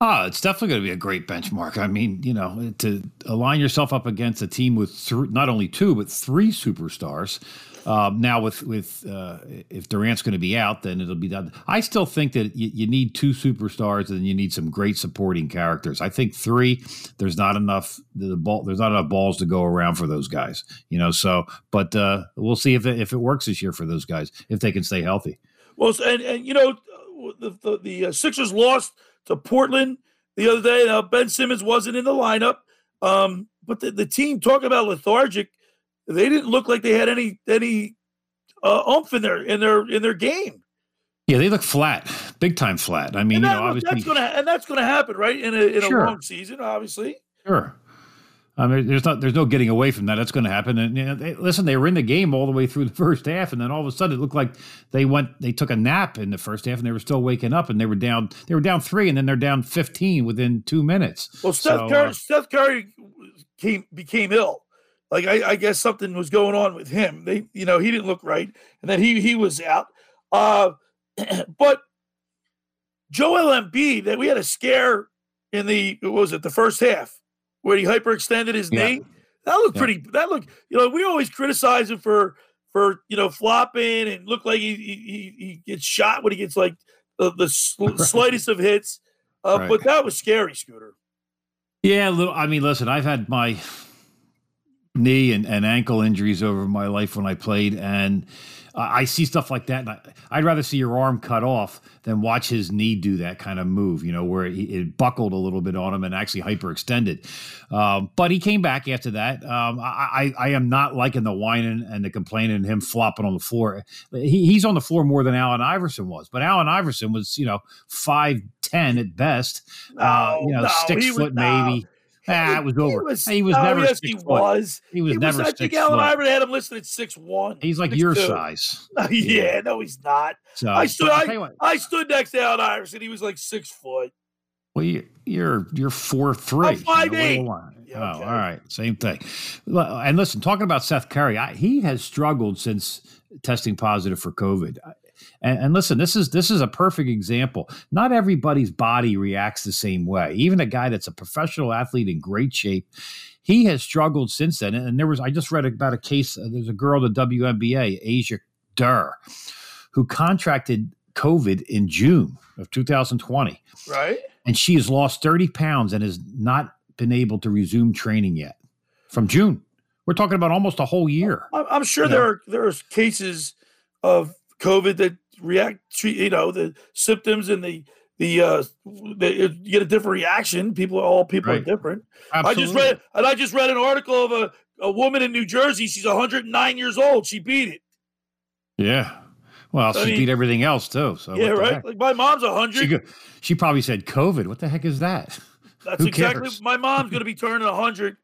Oh, it's definitely going to be a great benchmark. I mean, you know, to align yourself up against a team with th- not only two but three superstars. Um, now, with with uh, if Durant's going to be out, then it'll be done. I still think that you, you, need two superstars and you need some great supporting characters. I think three, there's not enough the ball. There's not enough balls to go around for those guys. You know, so but uh, we'll see if it, if it works this year for those guys if they can stay healthy. Well, and and you know, the the, the uh, Sixers lost to Portland the other day. Now Ben Simmons wasn't in the lineup, um, but the, the team talk about lethargic they didn't look like they had any any uh, oomph in their in their in their game. Yeah, they look flat, big time flat. I mean, that, you know, obviously that's gonna and that's gonna happen, right? In a in sure. a long season, obviously. Sure. I mean, there's not there's no getting away from that. That's going to happen. And you know, they, listen, they were in the game all the way through the first half, and then all of a sudden it looked like they went they took a nap in the first half, and they were still waking up, and they were down they were down three, and then they're down fifteen within two minutes. Well, Steph so, Curry, uh, Steph Curry came became ill like I, I, guess something was going on with him. They, you know, he didn't look right, and then he he was out. Uh, but Joel Embiid, that we had a scare in the what was it the first half where he hyperextended his yeah. knee. That looked yeah. pretty. That looked, you know, we always criticize him for for you know flopping and look like he he, he gets shot when he gets like the, the sl- slightest of hits. Uh, right. But that was scary, Scooter. Yeah, little. I mean, listen, I've had my knee and, and ankle injuries over my life when I played, and I see stuff like that, and I, would rather see your arm cut off than watch his knee do that kind of move. You know, where it, it buckled a little bit on him and actually hyperextended. Um, but he came back after that. Um, I, I, I, am not liking the whining and the complaining and him flopping on the floor. He, he's on the floor more than Allen Iverson was, but Allen Iverson was you know five ten at best. No, uh, you know, no, six foot was, maybe. Ah, it was over. He was, he was oh, never. Yes, he was. He was he never. Was, I think Allen Iverson had him listed at six one. He's like your two. size. yeah, no, he's not. So, I stood. I, I, stood next to Allen Iverson. He was like six foot. Well, you, you're you're four three. I'm five eight. Yeah, okay. Oh, all right, same thing. And listen, talking about Seth Curry, I, he has struggled since testing positive for COVID. And, and, listen, this is this is a perfect example. Not everybody's body reacts the same way. Even a guy that's a professional athlete in great shape, he has struggled since then. And there was I just read about a case. Uh, there's a girl at the WNBA, Asia Durr, who contracted COVID in June of 2020. Right. And she has lost 30 pounds and has not been able to resume training yet from June. We're talking about almost a whole year. I'm sure there are there are cases of COVID that react to you know the symptoms and the the uh the, you get a different reaction. People, all people right. are different. Absolutely. I just read and I just read an article of a, a woman in New Jersey. She's 109 years old. She beat it. Yeah. Well, she mean, beat everything else too. So yeah, right. Heck? Like my mom's 100. She, she probably said COVID. What the heck is that? That's Who exactly. Cares? My mom's going to be turning 100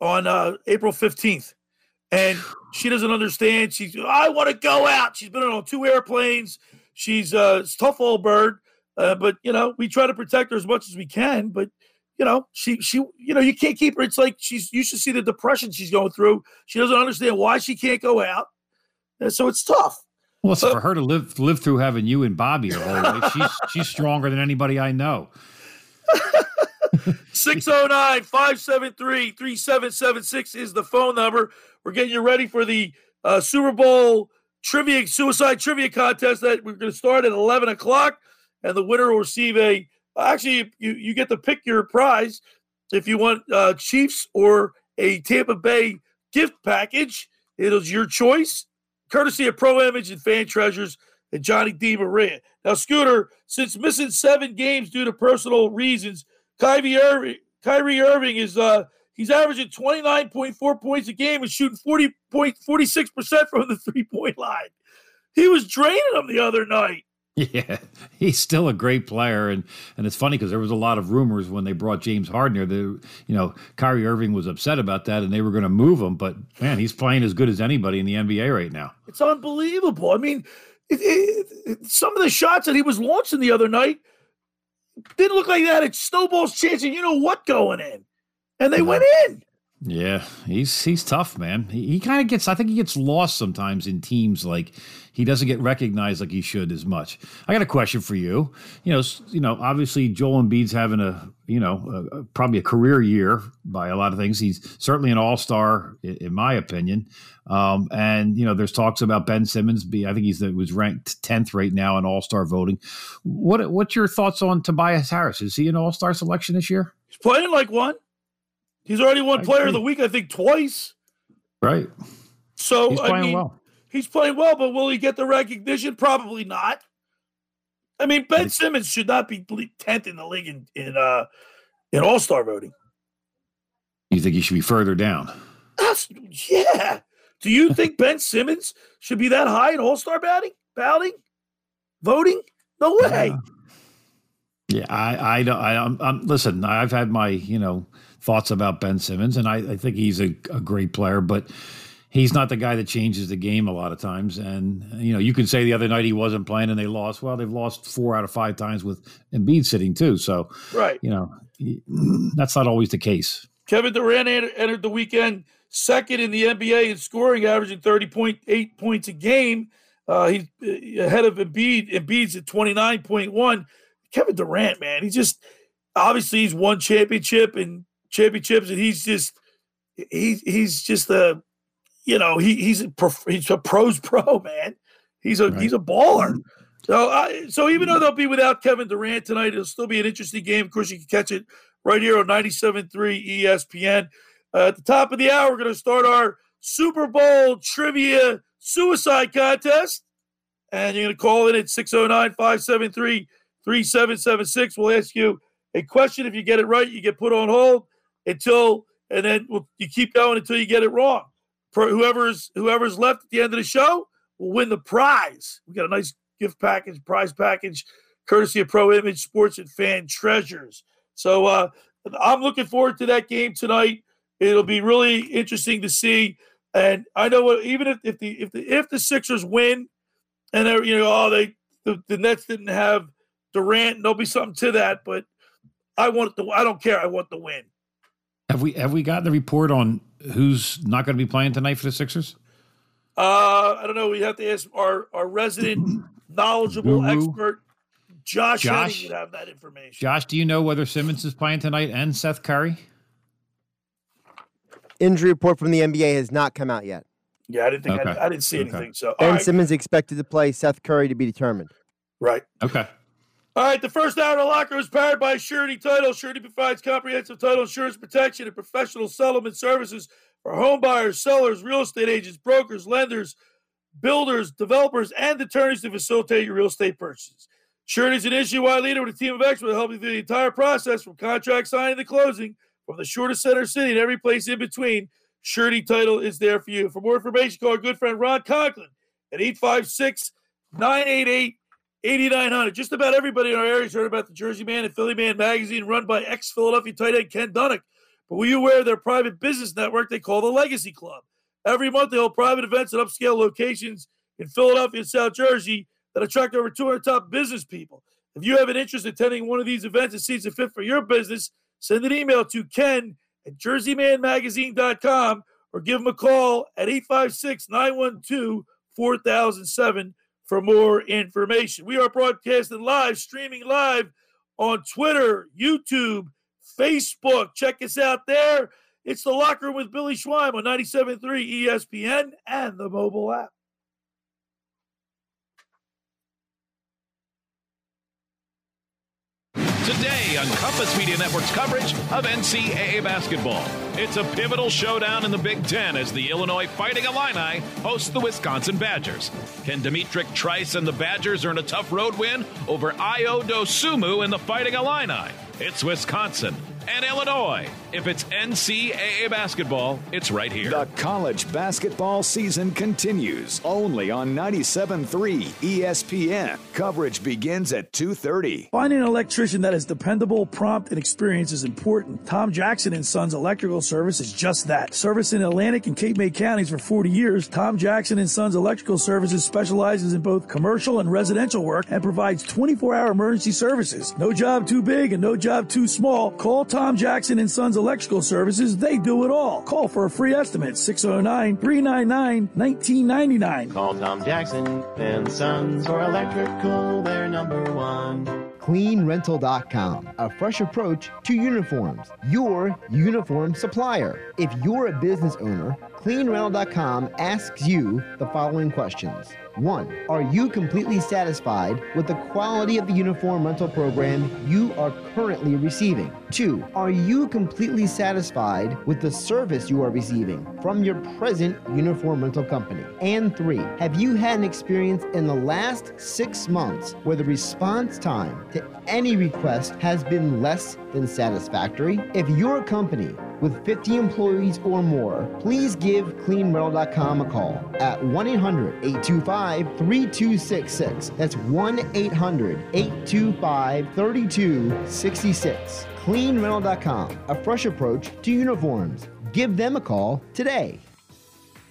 on uh, April 15th and she doesn't understand. She's I want to go out. She's been on two airplanes. She's a tough old bird, uh, but you know we try to protect her as much as we can. But you know she she you know you can't keep her. It's like she's you should see the depression she's going through. She doesn't understand why she can't go out, and so it's tough. Well, so for her to live live through having you and Bobby her whole life, she's she's stronger than anybody I know. 609 573 3776 is the phone number. We're getting you ready for the uh, Super Bowl trivia suicide trivia contest that we're going to start at 11 o'clock. And the winner will receive a actually, you, you get to pick your prize if you want uh, Chiefs or a Tampa Bay gift package. It is your choice, courtesy of Pro Image and Fan Treasures and Johnny D. Maria. Now, Scooter, since missing seven games due to personal reasons, Kyrie Irving, Kyrie Irving is uh he's averaging 29.4 points a game and shooting 40.46% from the three-point line. He was draining them the other night. Yeah, he's still a great player, and and it's funny because there was a lot of rumors when they brought James Harden here. The you know Kyrie Irving was upset about that, and they were going to move him. But man, he's playing as good as anybody in the NBA right now. It's unbelievable. I mean, it, it, it, some of the shots that he was launching the other night didn't look like that. It snowballs chance, and you know what going in. And they went in. Yeah, he's he's tough, man. He, he kind of gets. I think he gets lost sometimes in teams. Like he doesn't get recognized like he should as much. I got a question for you. You know, you know, obviously Joel Embiid's having a you know a, probably a career year by a lot of things. He's certainly an all star in, in, my opinion. Um, and you know, there's talks about Ben Simmons. Be I think he's the, was ranked tenth right now in all star voting. What what's your thoughts on Tobias Harris? Is he an all star selection this year? He's playing like one. He's already won I Player agree. of the Week, I think, twice. Right. So he's playing I mean, well. He's playing well, but will he get the recognition? Probably not. I mean, Ben Simmons should not be tenth in the league in in, uh, in All Star voting. You think he should be further down? That's, yeah. Do you think Ben Simmons should be that high in All Star batting, batting, voting? No way. Yeah, I, I don't. I, I'm, I'm, listen. I've had my, you know, thoughts about Ben Simmons, and I, I think he's a, a, great player, but he's not the guy that changes the game a lot of times. And you know, you can say the other night he wasn't playing and they lost. Well, they've lost four out of five times with Embiid sitting too. So, right, you know, that's not always the case. Kevin Durant entered the weekend second in the NBA in scoring, averaging thirty point eight points a game. Uh, he's uh, ahead of Embiid. Embiid's at twenty nine point one. Kevin Durant, man, he just obviously he's won championship and championships, and he's just he's he's just a you know he he's a he's a pros pro man. He's a right. he's a baller. So I, so even though they'll be without Kevin Durant tonight, it'll still be an interesting game. Of course, you can catch it right here on 97.3 ESPN. Uh, at the top of the hour, we're going to start our Super Bowl trivia suicide contest. And you're going to call in at 609 573 3776. We'll ask you a question. If you get it right, you get put on hold until, and then you keep going until you get it wrong. Whoever's whoever's left at the end of the show will win the prize. We got a nice gift package, prize package, courtesy of Pro Image Sports and Fan Treasures. So uh, I'm looking forward to that game tonight. It'll be really interesting to see. And I know even if, if the if the if the Sixers win, and they're you know oh they the, the Nets didn't have Durant, there'll be something to that. But I want the I don't care. I want the win. Have we have we got the report on who's not going to be playing tonight for the Sixers? Uh, I don't know. We have to ask our our resident knowledgeable Guru. expert, Josh. Josh would have that information. Josh, do you know whether Simmons is playing tonight and Seth Curry? Injury report from the NBA has not come out yet. Yeah, I didn't think okay. I, I, didn't see anything. So Ben right. Simmons expected to play. Seth Curry to be determined. Right. Okay. All right, the first hour of the locker is powered by Surety Title. Surety provides comprehensive title insurance protection and professional settlement services for home buyers, sellers, real estate agents, brokers, lenders, builders, developers, and attorneys to facilitate your real estate purchases. Surety is an issue-wide leader with a team of experts helping through the entire process from contract signing to closing, from the shortest center city and every place in between. Surety Title is there for you. For more information, call our good friend Ron Conklin at 856 988 8,900. Just about everybody in our area has heard about the Jersey Man and Philly Man magazine run by ex Philadelphia tight end Ken Dunek. But were you aware of their private business network they call the Legacy Club? Every month they hold private events at upscale locations in Philadelphia and South Jersey that attract over 200 top business people. If you have an interest in attending one of these events and sees a fit for your business, send an email to ken at jerseymanmagazine.com or give him a call at 856 912 4007 for more information. We are broadcasting live, streaming live on Twitter, YouTube, Facebook. Check us out there. It's the locker room with Billy Schwein on 97.3 ESPN and the mobile app. Today on Compass Media Network's coverage of NCAA basketball. It's a pivotal showdown in the Big Ten as the Illinois Fighting Illini host the Wisconsin Badgers. Can D'Mitrik Trice and the Badgers earn a tough road win over Ayo Dosunmu and the Fighting Illini? It's Wisconsin and Illinois. If it's NCAA basketball, it's right here. The college basketball season continues only on 97.3 ESPN. Coverage begins at 2.30. Finding an electrician that is dependable, prompt, and experienced is important. Tom Jackson and Sons Electrical Service is just that. Service in Atlantic and Cape May counties for 40 years, Tom Jackson and Sons Electrical Services specializes in both commercial and residential work and provides 24-hour emergency services. No job too big and no job too small. Call Tom Jackson and Sons Electrical Services, they do it all. Call for a free estimate 609 399 1999. Call Tom Jackson and Sons for electrical, they're number one. CleanRental.com, a fresh approach to uniforms. Your uniform supplier. If you're a business owner, CleanRental.com asks you the following questions. One, are you completely satisfied with the quality of the uniform rental program you are currently receiving? Two, are you completely satisfied with the service you are receiving from your present uniform rental company? And three, have you had an experience in the last six months where the response time to any request has been less than satisfactory? If your company with 50 employees or more, please give cleanrental.com a call at 1 800 825 3266. That's 1 800 825 3266. Cleanrental.com, a fresh approach to uniforms. Give them a call today.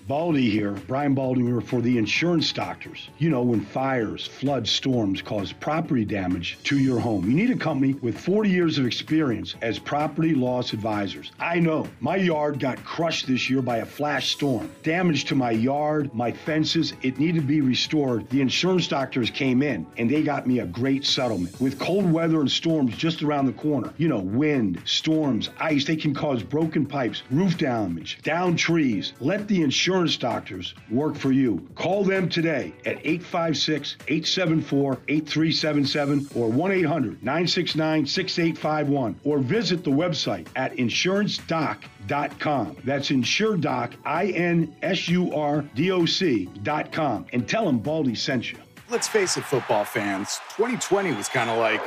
Baldy here, Brian Baldinger for the insurance doctors. You know, when fires, floods, storms cause property damage to your home, you need a company with 40 years of experience as property loss advisors. I know my yard got crushed this year by a flash storm. Damage to my yard, my fences, it needed to be restored. The insurance doctors came in and they got me a great settlement. With cold weather and storms just around the corner, you know, wind, storms, ice, they can cause broken pipes, roof damage, down trees. Let the insurance doctors work for you. Call them today at 856 874 8377 or 1 800 969 6851 or visit the website at insurancedoc.com. That's insuredoc, I N S U R D O C.com. And tell them Baldy sent you. Let's face it, football fans, 2020 was kind of like.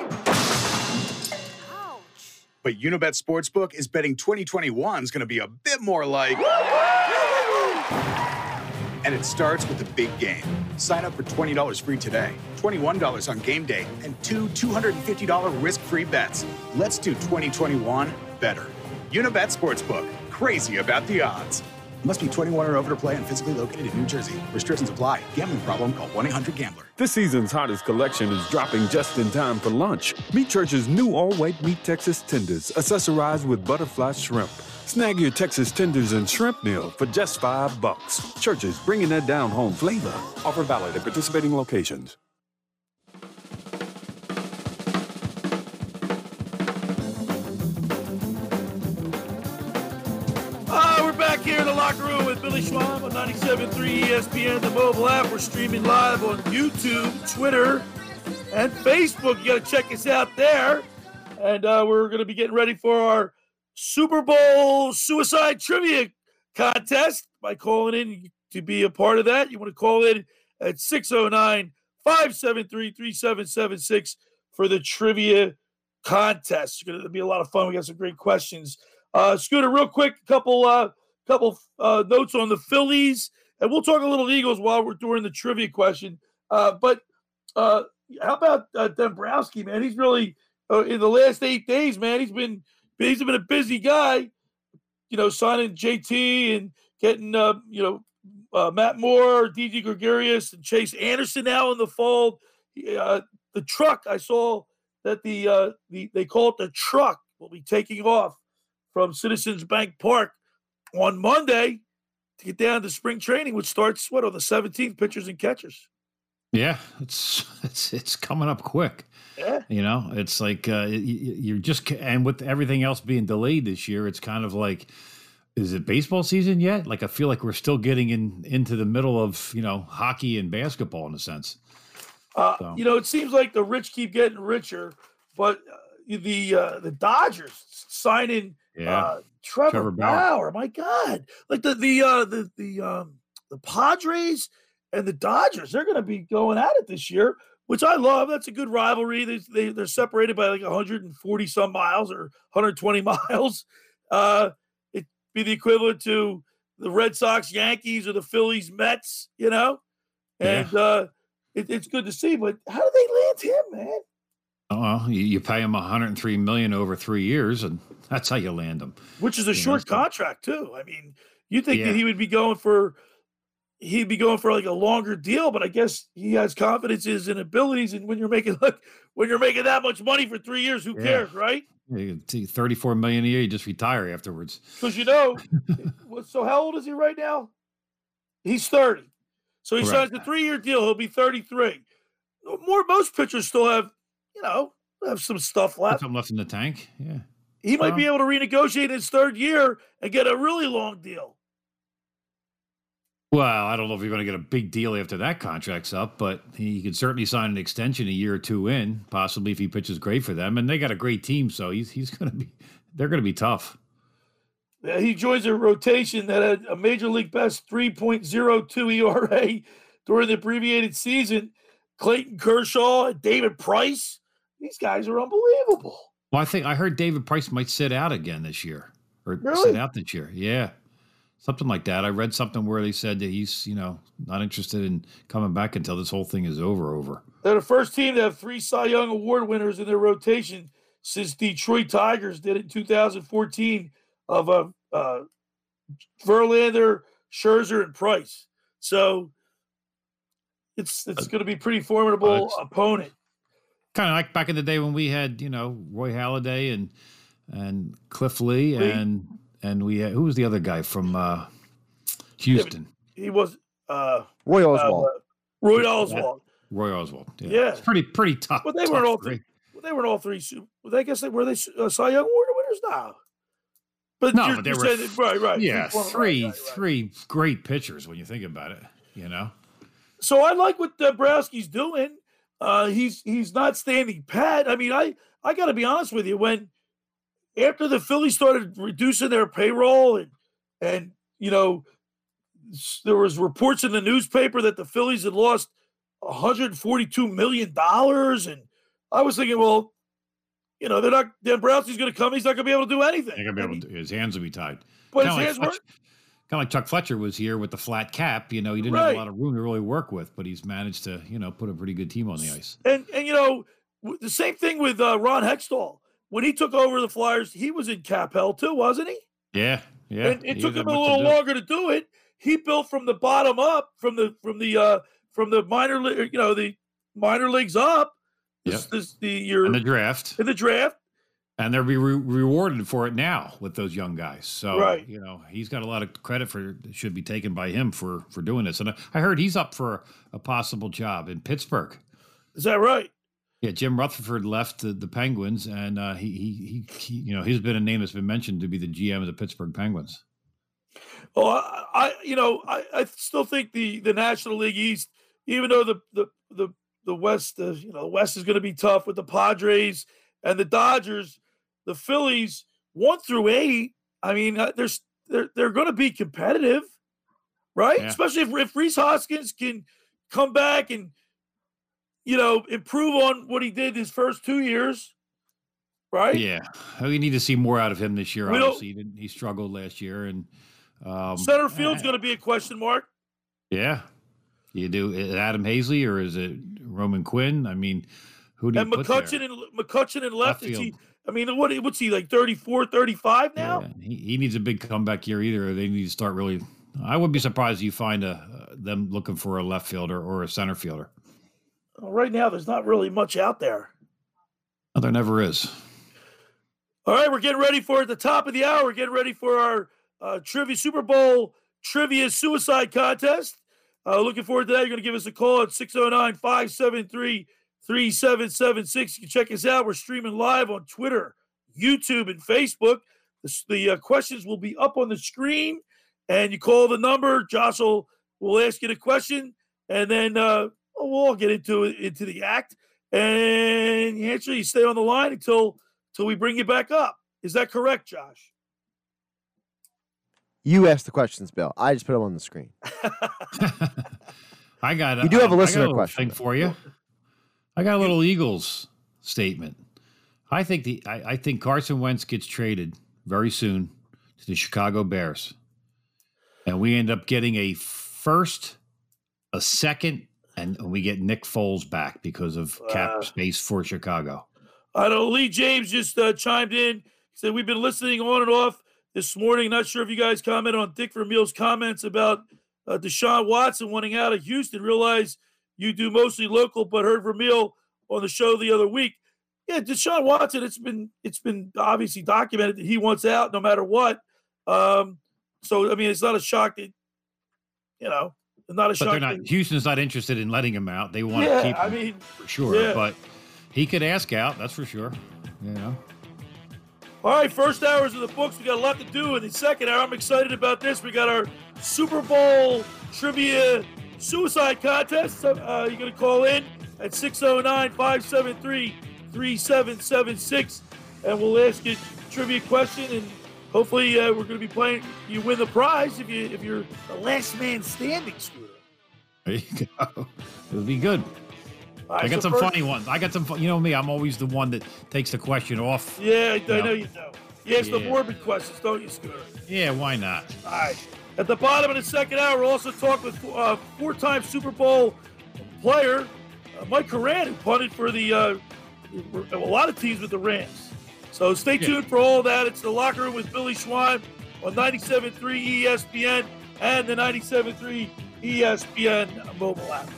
But Unibet Sportsbook is betting 2021 is going to be a bit more like. And it starts with a big game. Sign up for $20 free today, $21 on game day, and two $250 risk free bets. Let's do 2021 better. Unibet Sportsbook, crazy about the odds. Must be 21 or over to play and physically located in New Jersey. Restrictions apply. Gambling problem? Call 1 800 Gambler. This season's hottest collection is dropping just in time for lunch. Meat Church's new all white meat Texas tenders, accessorized with butterfly shrimp. Snag your Texas tenders and shrimp meal for just five bucks. Churches bringing that down home flavor. Offer valid at participating locations. Locker room with Billy Schwein on 97.3 ESPN, the mobile app. We're streaming live on YouTube, Twitter, and Facebook. You got to check us out there. And uh, we're going to be getting ready for our Super Bowl suicide trivia contest by calling in to be a part of that. You want to call in at 609 573 3776 for the trivia contest. It's going to be a lot of fun. We got some great questions. Uh, Scooter, real quick, a couple uh, couple uh, notes on the Phillies, and we'll talk a little Eagles while we're doing the trivia question. Uh, but uh, how about uh, man? He's really uh, in the last eight days, man. He's been he's been a busy guy. You know, signing JT and getting uh, you know uh, Matt Moore, Didi Gregorius, and Chase Anderson now in the fold. The truck I saw that the the they call it the truck will be taking off from Citizens Bank Park on Monday to get down to spring training, which starts what on the 17th, pitchers and catchers. Yeah, it's it's it's coming up quick. Yeah. You know, it's like uh, you're just and with everything else being delayed this year, it's kind of like, is it baseball season yet? Like I feel like we're still getting in into the middle of you know hockey and basketball in a sense. Uh, So- You know, it seems like the rich keep getting richer, but uh, the uh, the Dodgers signing Yeah. uh, Trevor, Trevor Bauer. Bauer. My God, like the the uh, the the um, the Padres and the Dodgers, they're going to be going at it this year, which I love. That's a good rivalry. They, they they're separated by like 140 some miles or 120 miles. Uh, it'd be the equivalent to the Red Sox, Yankees, or the Phillies, Mets. You know, and uh, it, it's good to see. But how do they land him, man? Well, you, you pay him 103 million over three years, and that's how you land him. Which is a You know, short so- contract too. I mean, you think Yeah. that he would be going for, he'd be going for like a longer deal, but I guess he has confidences and abilities. And when you're making look, when you're making that much money for three years, who Yeah. cares, right? You 34 million a year, you just retire afterwards. Because you know, so how old is he right now? He's 30. So he Correct. signs a three year deal. He'll be 33. More most pitchers still have, you know, have some stuff left. Some left in the tank. Yeah. He might be able to renegotiate his third year and get a really long deal. Well, I don't know if you're going to get a big deal after that contract's up, but he could certainly sign an extension a year or two in, possibly if he pitches great for them. And they got a great team, so he's he's going to be they're going to be tough. Yeah, he joins a rotation that had a major league best 3.02 ERA during the abbreviated season. Clayton Kershaw and David Price. These guys are unbelievable. Well, I think I heard David Price might sit out again this year, or Really? sit out this year. Yeah, something like that. I read something where they said that he's you know not interested in coming back until this whole thing is over. Over. They're the first team to have three Cy Young Award winners in their rotation since Detroit Tigers did it in 2014 of uh, uh, Verlander, Scherzer, and Price. So it's it's going to be pretty formidable it's- opponent. Kind of like back in the day when we had you know Roy Halladay and and Cliff Lee, Lee. and and we had, who was the other guy from uh, Houston? He was uh, Roy uh, Oswalt. Roy Oswalt. Roy Oswalt. Yeah, Yeah. it's pretty pretty tough. Well, they weren't all grade. three. Well, they weren't all three. Super, well, I guess they were they uh, Cy Young Award winners now. But No, you're, but they were that- right, right. Yeah, former- right, three right, right. three great pitchers when you think about it. You know. So I like what Dombrowski's doing. Uh, he's he's not standing pat. I mean, I I got to be honest with you. When after the Phillies started reducing their payroll and and you know there was reports in the newspaper that the Phillies had lost 142 million dollars, and I was thinking, well, you know, they're not. Dan Dombrowski's going to come. He's not going to be able to do anything. They're gonna be able to, his hands will be tied. But his hands weren't- Kind of like Chuck Fletcher was here with the flat cap. You know, he didn't have a lot of room to really work with, but he's managed to, you know, put a pretty good team on the ice. And and you know the same thing with uh, Ron Hextall when he took over the Flyers. He was in cap hell too, wasn't he? Yeah, yeah. and it he took him a much to little longer to do it. He built from the bottom up, from the from the uh from the minor league, you know, the minor leagues up. This, Yep. this the your in the draft, in the draft. And they'll be re- rewarded for it now with those young guys. So, Right. you know, he's got a lot of credit for should be taken by him for for doing this. And I- heard he's up for a possible job in Pittsburgh. Is that right? Yeah, Jim Rutherford left the, the Penguins, and uh, he, he he you know he's been a name that's been mentioned to be the GM of the Pittsburgh Penguins. Oh, I, I you know, I, I still think the the National League East, even though the the the the West, uh, you know, the West is going to be tough with the Padres and the Dodgers, the Phillies, one through eight. I mean, uh, there's they're they're going to be competitive, right? Yeah. Especially if if Rhys Hoskins can come back and you know improve on what he did his first two years, right? Yeah, we need to see more out of him this year. We Obviously, he, didn't, he struggled last year, and um, Center field's going to be a question mark. yeah, you do is Adam Haseley or is it Roman Quinn? I mean, who do you And put there? McCutchen and McCutchen and left. Left he, field. I mean, what what's he like 34, 35 now? Yeah, he, he needs a big comeback year either. They need to start really. I would be surprised if you find a uh, them looking for a left fielder or a center fielder. Well, right now, there's not really much out there. Oh, there never is. All right, we're getting ready for at the top of the hour. We're getting ready for our uh, trivia Super Bowl trivia suicide contest. Uh, looking forward to that. You're going to give us a call at 609 573 3776. You can check us out. We're streaming live on Twitter, YouTube, and Facebook. The, the uh, questions will be up on the screen, and you call the number. Josh will, will ask you the question, and then uh, we'll all get into it, into the act. And you answer, you stay on the line until until we bring you back up. Is that correct, Josh? You asked the questions, Bill. I just put them on the screen. I got. You do have a listener little question, thing for you. I got a little Eagles statement. I think the I, I think Carson Wentz gets traded very soon to the Chicago Bears, and we end up getting a first, a second, and we get Nick Foles back because of cap Wow. space for Chicago. I know Lee James just uh, chimed in. He said we've been listening on and off this morning. Not sure if you guys commented on Dick Vermeil's comments about uh, Deshaun Watson wanting out of Houston. Realize you do mostly local, but heard Vermeil on the show the other week. Yeah, Deshaun Watson. It's been it's been obviously documented that he wants out no matter what. Um, so I mean, it's not a shock that you know, not a but shock. they're not. that- Houston's not interested in letting him out. They want Yeah, to keep him I mean, for sure. yeah. But he could ask out. That's for sure. Yeah. All right, first hours of the books. We got a lot to do in the second hour. I'm excited about this. We got our Super Bowl trivia suicide contest. Uh, you're going to call in at 609 573 3776, and we'll ask you a trivia question. And hopefully, uh, we're going to be playing. You win the prize if you if you're the last man standing, Scooter. There you go. It'll be good. Right, I got so some first- funny ones. I got some. fu- You know me. I'm always the one that takes the question off. Yeah, I, No. know you do. You ask the Yeah. morbid questions, don't you, Scooter? Yeah, why not? All right. At the bottom of the second hour, we'll also talk with uh, four-time Super Bowl player uh, Mike Horan, who punted for the uh, a lot of teams with the Rams. So stay Yeah. tuned for all that. It's the locker room with Billy Schwein on 97.3 ESPN and the 97.3 ESPN mobile app.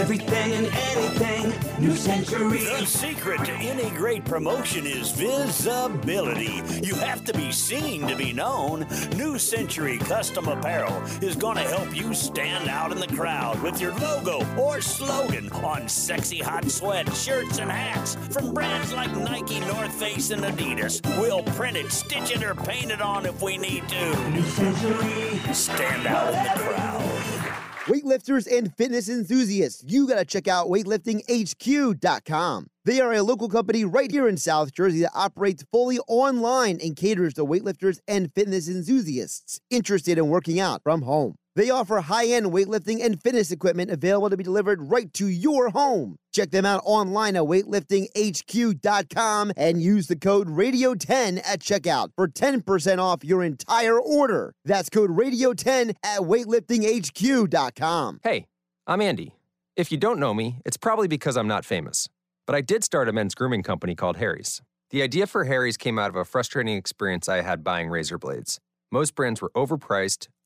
Everything and anything, New Century. The secret to any great promotion is visibility. You have to be seen to be known. New Century Custom Apparel is going to help you stand out in the crowd with your logo or slogan on sexy hot sweat shirts and hats from brands like Nike, North Face, and Adidas. We'll print it, stitch it, or paint it on if we need to. New Century. Stand out in the crowd. Weightlifters and fitness enthusiasts, you got to check out weightliftinghq.com. They are a local company right here in South Jersey that operates fully online and caters to weightlifters and fitness enthusiasts interested in working out from home. They offer high end weightlifting and fitness equipment available to be delivered right to your home. Check them out online at weightliftinghq.com and use the code RADIO10 at checkout for 10% off your entire order. That's code RADIO10 at weightliftinghq.com. Hey, I'm Andy. If you don't know me, it's probably because I'm not famous. But I did start a men's grooming company called Harry's. The idea for Harry's came out of a frustrating experience I had buying razor blades. Most brands were overpriced,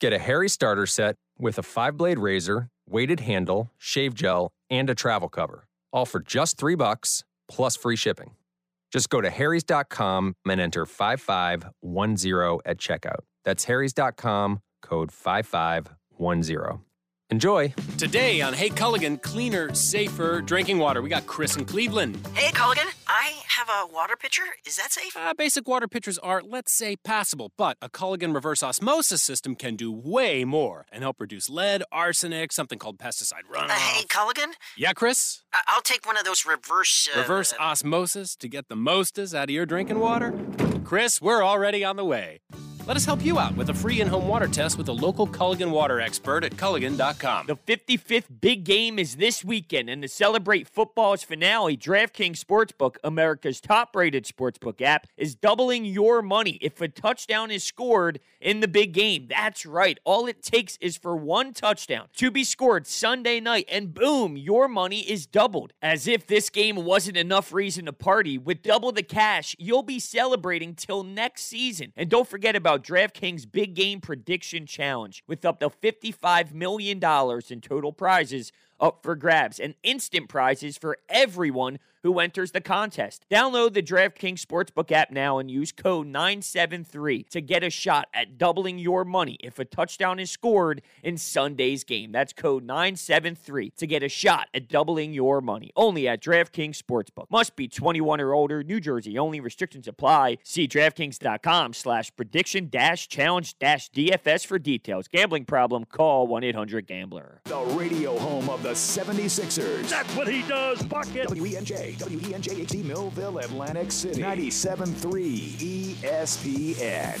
Get a Harry starter set with a five blade razor, weighted handle, shave gel, and a travel cover, all for just three bucks plus free shipping. Just go to harrys.com and enter 5510 at checkout. That's harrys.com, code 5510. Enjoy. Today on Hey Culligan, cleaner, safer drinking water. We got Chris in Cleveland. Hey, Culligan, I have a water pitcher. Is that safe? Uh, basic water pitchers are, let's say, passable, but a Culligan reverse osmosis system can do way more and help reduce lead, arsenic, something called pesticide runoff. Uh, hey, Culligan, yeah, Chris? I- I'll take one of those reverse. Uh, Reverse osmosis to get the mostest out of your drinking water? Chris, we're already on the way. Let us help you out with a free in home water test with a local Culligan water expert at Culligan.com. The 55th big game is this weekend, and to celebrate football's finale, DraftKings Sportsbook, America's top rated sportsbook app, is doubling your money if a touchdown is scored in the big game. That's right. All it takes is for one touchdown to be scored Sunday night, and boom, your money is doubled. As if this game wasn't enough reason to party, with double the cash, you'll be celebrating till next season. And don't forget about DraftKings Big Game Prediction Challenge with up to $55 million in total prizes up for grabs and instant prizes for everyone who enters the contest. Download the DraftKings Sportsbook app now and use code 973 to get a shot at doubling your money if a touchdown is scored in Sunday's game. That's code 973 to get a shot at doubling your money. Only at DraftKings Sportsbook. Must be 21 or older. New Jersey only. Restrictions apply. See DraftKings.com slash prediction dash challenge dash DFS for details. Gambling problem? Call 1-800-GAMBLER. The radio home of the 76ers. That's what he does, bucket. WENJ, WENJ HD Millville, Atlantic City. 97.3 ESPN.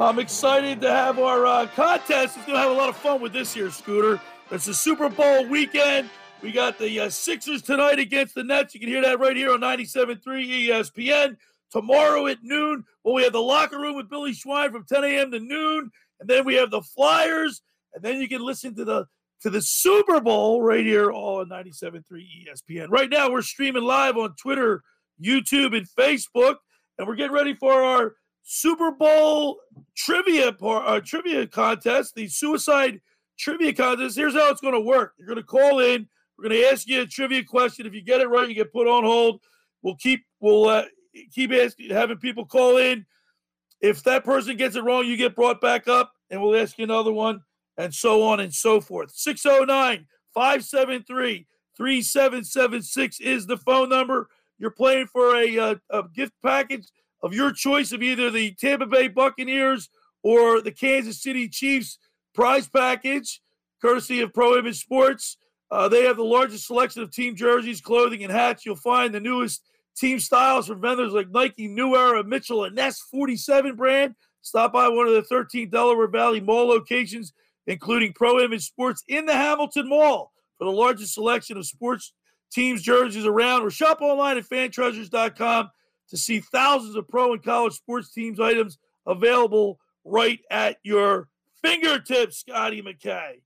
I'm excited to have our uh, contest. It's going to have a lot of fun with this here, Scooter. It's the Super Bowl weekend. We got the uh, Sixers tonight against the Nets. You can hear that right here on 97.3 ESPN. Tomorrow at noon, well, we have the locker room with Billy Schwein from 10 a.m. to noon, and then we have the Flyers, and then you can listen to the to the Super Bowl right here, all on 97.3 ESPN. Right now, we're streaming live on Twitter, YouTube, and Facebook, and we're getting ready for our Super Bowl trivia par- uh, trivia contest, the Suicide Trivia Contest. Here's how it's going to work. You're going to call in. We're going to ask you a trivia question. If you get it right, you get put on hold. We'll keep we'll uh, keep asking, having people call in. If that person gets it wrong, you get brought back up, and we'll ask you another one, and so on and so forth. 609 573 3776 is the phone number. You're playing for a, uh, a gift package of your choice of either the Tampa Bay Buccaneers or the Kansas City Chiefs prize package, courtesy of Pro Image Sports. Uh, they have the largest selection of team jerseys, clothing, and hats. You'll find the newest team styles from vendors like Nike, New Era, Mitchell, and Ness 47 brand. Stop by one of the 13 Delaware Valley Mall locations, including Pro Image Sports in the Hamilton Mall for the largest selection of sports teams jerseys around, or shop online at fantreasures.com to see thousands of pro and college sports teams items available right at your fingertips, Scotty McKay.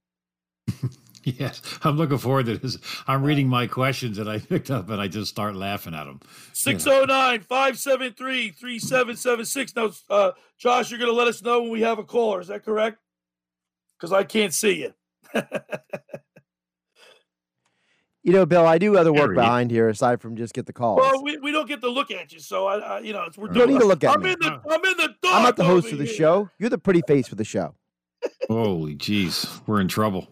Yes, I'm looking forward to this. I'm reading my questions that I picked up and I just start laughing at them. 609 573 3776. Now, uh, Josh, you're going to let us know when we have a caller. Is that correct? Because I can't see you. You know, Bill, I do other work Harry. behind here aside from just get the calls. Well, we, we don't get to look at you, so I, I you know, it's, we're You don't doing. need to look at I'm me. in the I'm in the dark. I'm not the host of the here. show. You're the pretty face for the show. Holy jeez, we're in trouble.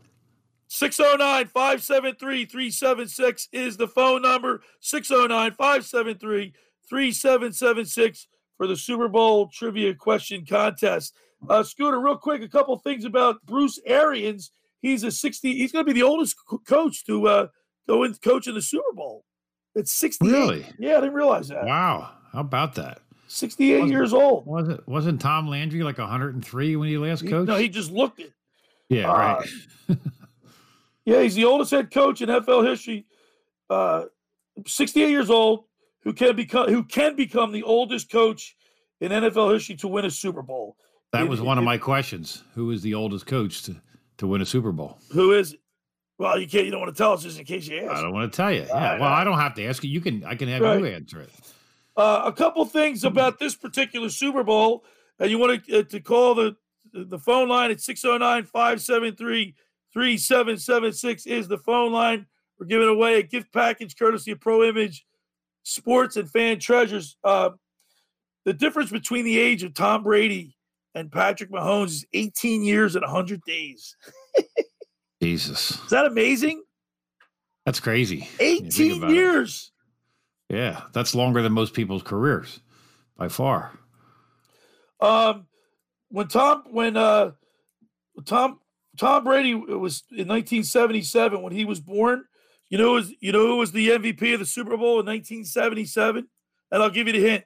609 573 376 is the phone number. 609 573 3776 for the Super Bowl trivia question contest. Uh, Scooter, real quick, a couple things about Bruce Arians. He's a 60, he's going to be the oldest co- coach to uh, go and coach in the Super Bowl. It's 68. Really? Yeah, I didn't realize that. Wow, how about that? 68 Wasn't- years old. Was it? Wasn't Tom Landry like 103 when he last He- coached? no, he just looked it. yeah, uh, right. Yeah, he's the oldest head coach in NFL history. Uh, 68 years old, who can become who can become the oldest coach in NFL history to win a Super Bowl. That It- was one of my questions. Who is the oldest coach to, to win a Super Bowl? Who is it? Well, you can't. You don't want to tell us just in case you ask. I don't want to tell you. Yeah, right, well, I don't have to ask you. You can. I can have you answer it. Uh, a couple things about this particular Super Bowl, and you want to, uh, to call the the phone line at 609-573-3776 is the phone line. We're giving away a gift package courtesy of Pro Image Sports and Fan Treasures. Uh, the difference between the age of Tom Brady and Patrick Mahomes is 18 years and 100 days. Jesus, Is that amazing? that's crazy. when you think 18 about it. years. Yeah, that's longer than most people's careers, by far. Um, when Tom when uh Tom Tom Brady was in 1977 when he was born, you know who was you know who was the MVP of the Super Bowl in 1977? And I'll give you the hint.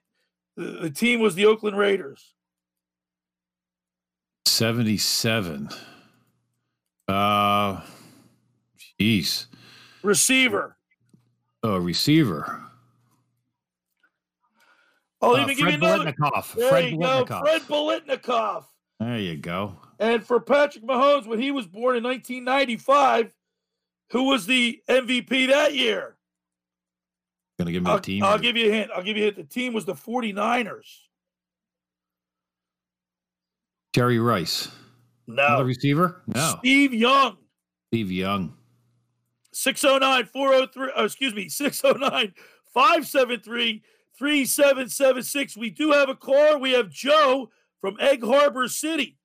The, the team was the Oakland Raiders. 77. Uh, jeez. Receiver. Oh, receiver. I'll Uh, even give you Fred another. There Fred you go, Biletnikoff. Fred Biletnikoff. There you go. And for Patrick Mahomes, when he was born in 1995, who was the MVP that year? Gonna give me I'll, a team. I'll give you a hint. I'll give you a hint. The team was the 49ers. Jerry Rice. No. Another receiver? No. Steve Young. Steve Young. 609 403, oh, excuse me, 609 573 3776. We do have a caller. We have Joe from Egg Harbor City.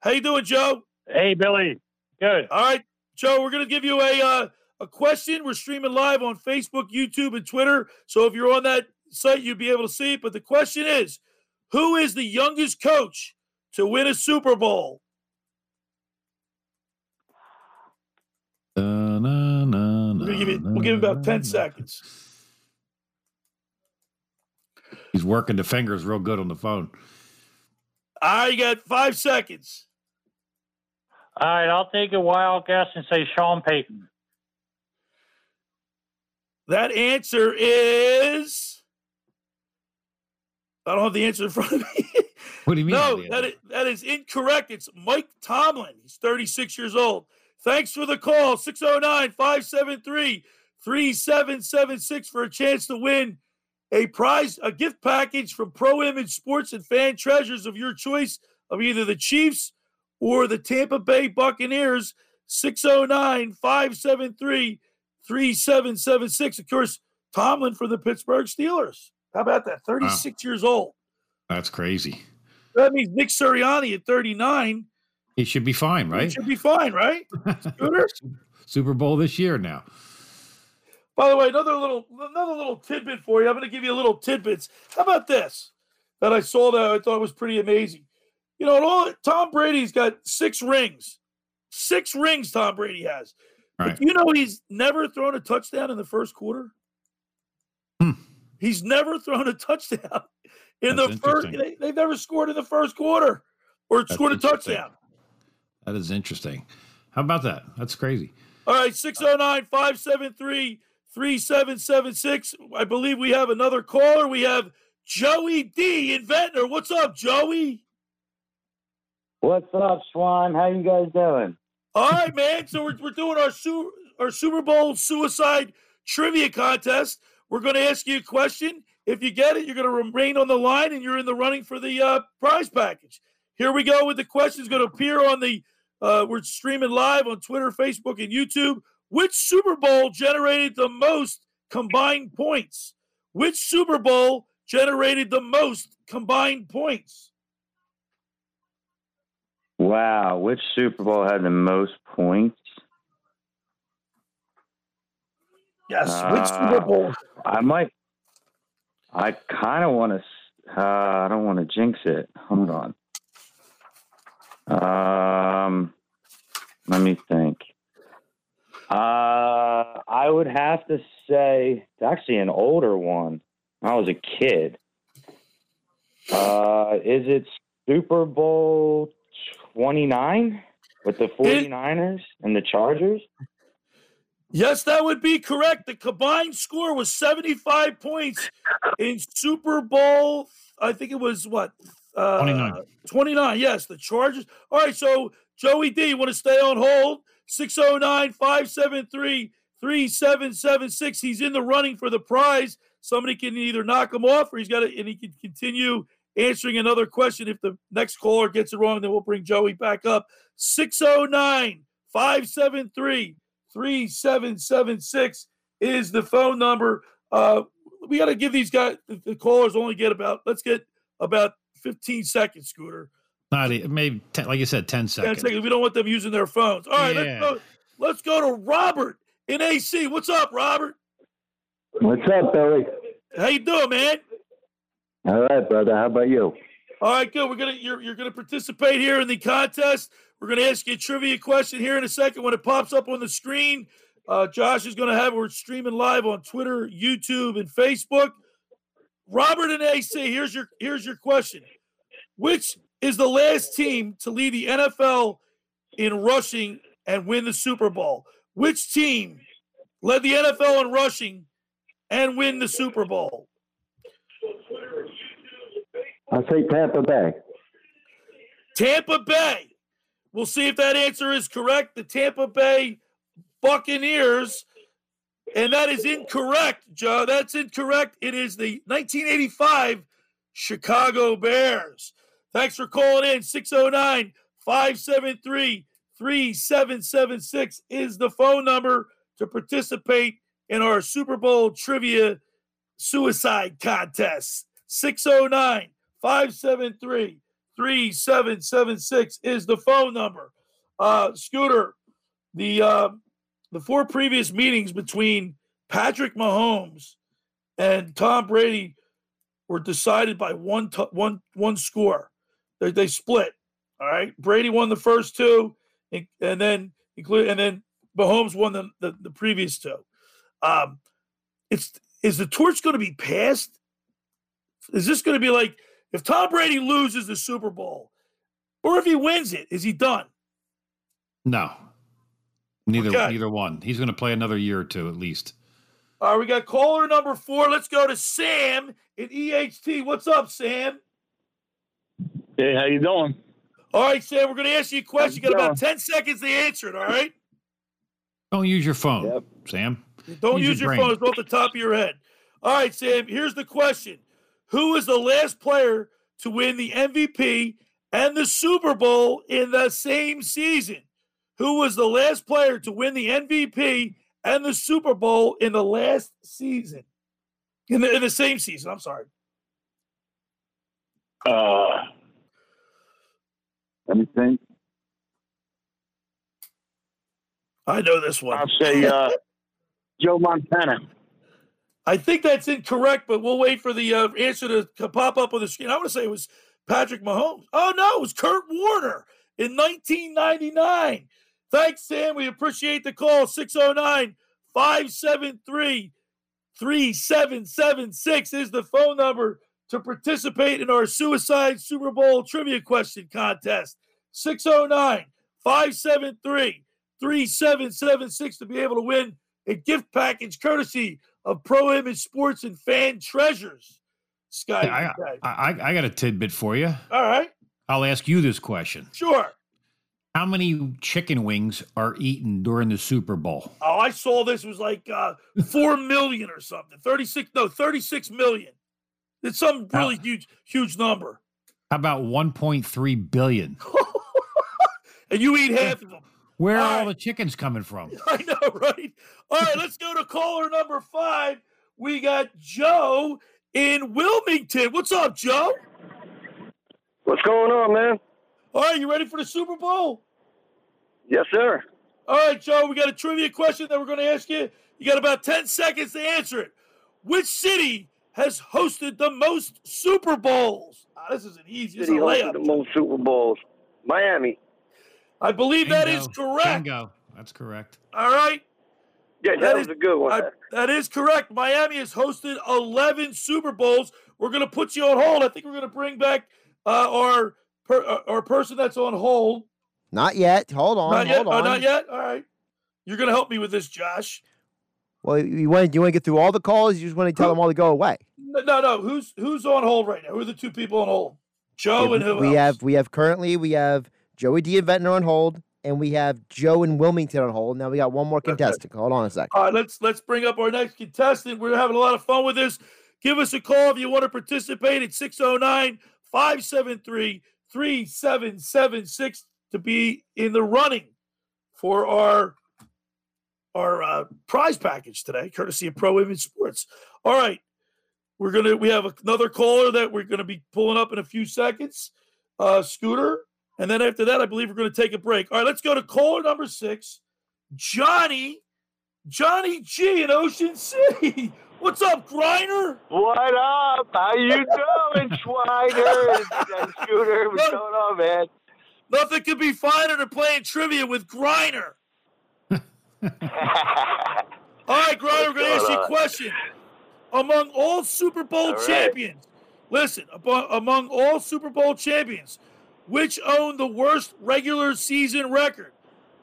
How you doing, Joe? Hey, Billy. Good. All right, Joe, we're going to give you a uh, a question. We're streaming live on Facebook, YouTube, and Twitter. So if you're on that site, you'll be able to see it. But the question is, who is the youngest coach to win a Super Bowl? Na, na, We're gonna give it, we'll give him about 10 seconds. He's working the fingers real good on the phone. I got five seconds. All right, I'll take a wild guess and say Sean Payton. That answer is. I don't have the answer in front of me. What do you mean? no, Andy? that is, that is incorrect. It's Mike Tomlin. He's 36 years old. Thanks for the call. 609 573 3776 for a chance to win a prize, a gift package from Pro Image Sports and fan treasures of your choice of either the Chiefs or the Tampa Bay Buccaneers. 609 573 3776. Of course, Tomlin for the Pittsburgh Steelers. How about that? 36 years old. That's crazy. That means Nick Sirianni at 39 He should be fine, he right? should be fine, right? Super Bowl this year now. By the way, another little another little tidbit for you. I'm going to give you a little tidbits. How about this? That I saw that I thought was pretty amazing. You know, all Tom Brady's got six rings. Six rings Tom Brady has. Right. But you know he's never thrown a touchdown in the first quarter. He's never thrown a touchdown in Hmm. That's the first. They, they've never scored in the first quarter or That's scored a touchdown. That is interesting. How about that? That's crazy. All right, 609 573 3776. I believe we have another caller. We have Joey D in Ventnor. What's up, Joey? What's up, Swan? How you guys doing? All right, man. So we're, we're doing our, su- our Super Bowl suicide trivia contest. We're going to ask you a question. If you get it, you're going to remain on the line and you're in the running for the uh, prize package. Here we go with the questions going to appear on the, uh, we're streaming live on Twitter, Facebook, and YouTube. Which Super Bowl generated the most combined points? Which Super Bowl generated the most combined points? Wow, which Super Bowl had the most points? Yes, which Super Uh, Bowl? I might. I kind of want to. Uh, I don't want to jinx it. Hold on. Um, let me think. Uh, I would have to say it's actually an older one. I was a kid. Uh, is it Super Bowl twenty nine with the 49ers and the Chargers? Yes, that would be correct. The combined score was 75 points in Super Bowl. I think it was what? Uh, 29. 29, yes. The Chargers. All right, so Joey D, want to stay on hold? 609 573 3776. He's in the running for the prize. Somebody can either knock him off or he's got to, and he can continue answering another question. If the next caller gets it wrong, then we'll bring Joey back up. 609 573 3776 is the phone number. Uh, we got to give these guys, the callers only get about, let's get about 15 seconds, Scooter. Not maybe 10, like you said, 10 10 seconds. seconds. We don't want them using their phones. All right, Yeah. let's, go, let's go to Robert in AC. What's up, Robert? What's up, Billy? How you doing, man? All right, brother. How about you? All right, good. We're gonna you're you're gonna participate here in the contest. We're gonna ask you a trivia question here in a second when it pops up on the screen. Uh, Josh is gonna have we're streaming live on Twitter, YouTube, and Facebook. Robert and AC, here's your here's your question. Which is the last team to lead the NFL in rushing and win the Super Bowl? Which team led the NFL in rushing and win the Super Bowl? I'll say Tampa Bay. Tampa Bay. We'll see if that answer is correct. The Tampa Bay Buccaneers. And that is incorrect, Joe. That's incorrect. It is the 1985 Chicago Bears. Thanks for calling in. 609 573 3776 is the phone number to participate in our Super Bowl trivia suicide contest. 609 573 3776 is the phone number. Uh, Scooter, the uh, the four previous meetings between Patrick Mahomes and Tom Brady were decided by one t- one one score. They, they split. All right, Brady won the first two, and, and then include and then Mahomes won the, the, the previous two. Um, it's is the torch going to be passed? Is this going to be like if Tom Brady loses the Super Bowl, or if he wins it, is he done? No, neither Okay. neither one. He's going to play another year or two at least. All right, we got caller number four. Let's go to Sam in EHT. What's up, Sam? Hey, how you doing? All right, Sam, we're going to ask you a question. You How's got about 10 seconds to answer it, all right? Don't use your phone, Sam. Don't use, your brain. phone. It's off the top of your head. All right, Sam, here's the question Who is the last player to win the MVP and the Super Bowl in the same season? Who was the last player to win the MVP and the Super Bowl in the last season? In the, in the same season, I'm sorry. Uh, let me think. I know this one. I'll say uh, Joe Montana. I think that's incorrect, but we'll wait for the uh, answer to, to pop up on the screen. I want to say it was Patrick Mahomes. Oh, no, it was Kurt Warner in 1999. Thanks, Sam. We appreciate the call. 609 573 3776 is the phone number to participate in our Suicide Super Bowl trivia question contest. 609 573 3776 to be able to win a gift package courtesy of Pro Image Sports and Fan Treasures. Sky. I, I, I got a tidbit for you. All right. I'll ask you this question. Sure. How many chicken wings are eaten during the Super Bowl? Oh, I saw this was like uh, 4 million or something. 36, no, 36 million. It's some really huge, huge number. How about 1.3 billion? And you eat half of them. Where are all the chickens coming from? I know, right? All right, let's go to caller number five. We got Joe in Wilmington. What's up, Joe? What's going on, man? All right, you ready for the Super Bowl? Yes, sir. All right, Joe, we got a trivia question that we're going to ask you. You got about 10 seconds to answer it. Which city has hosted the most Super Bowls? Ah, this is an easy this City a hosted layup. the most Super Bowls. Miami. I believe that is Bingo. correct. Bingo. That's correct. All right. Yeah, that, was a good one. I- that is correct. Miami has hosted 11 Super Bowls. We're going to put you on hold. I think we're going to bring back uh, our per, uh, our person that's on hold. Not yet. Hold on. not yet. hold Oh, not yet. All right. You're going to help me with this, Josh. Well, you want you want to get through all the calls? You just want to tell them all to go away. No, no, no. Who's who's on hold right now? Who are the two people on hold? Joe and who we else? have we have currently we have Joey D and Ventnor on hold, and we have Joe and Wilmington on hold. Now we got one more contestant. Hold on a second. All right, let's let's bring up our next contestant. We're having a lot of fun with this. Give us a call if you want to participate at 609 573 3776 to be in the running for our our uh, prize package today, courtesy of Pro Image Sports. All right, we're gonna we have another caller that we're gonna be pulling up in a few seconds, uh, Scooter, and then after that, I believe we're gonna take a break. All right, let's go to caller number six, Johnny, Johnny G in Ocean City. What's up, Griner? What up? How you doing, Schweiger and, and Scooter? What's going on, man? Nothing could be finer than playing trivia with Griner. All right, Griner, we're going to ask you a question. Among all Super Bowl All right. champions, listen, among all Super Bowl champions, which own the worst regular season record?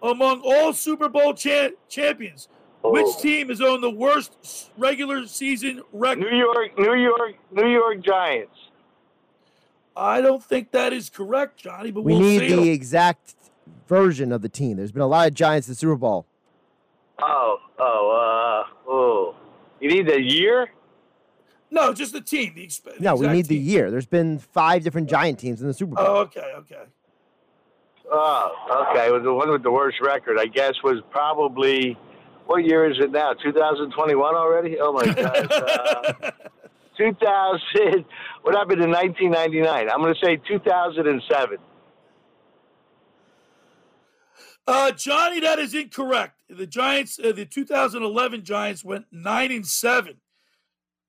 Among all Super Bowl cha- champions, which Oh. team has owned the worst regular season record? New York, New York, New York Giants. I don't think that is correct, Johnny, but We we'll need see. the exact version of the team. There's been a lot of Giants in the Super Bowl. Oh, oh, uh, oh. You need the year? No, just the team. The exp- No, we exact need the year. There's been five different Giant teams in the Super Bowl. Oh, okay, okay. Oh, okay. Well, the one with the worst record, I guess, was probably. What year is it now? 2021 already? Oh my God. Uh, 2000. What happened in 1999? I'm going to say 2007. Uh, Johnny, that is incorrect. The Giants, uh, the 2011 Giants went nine and seven.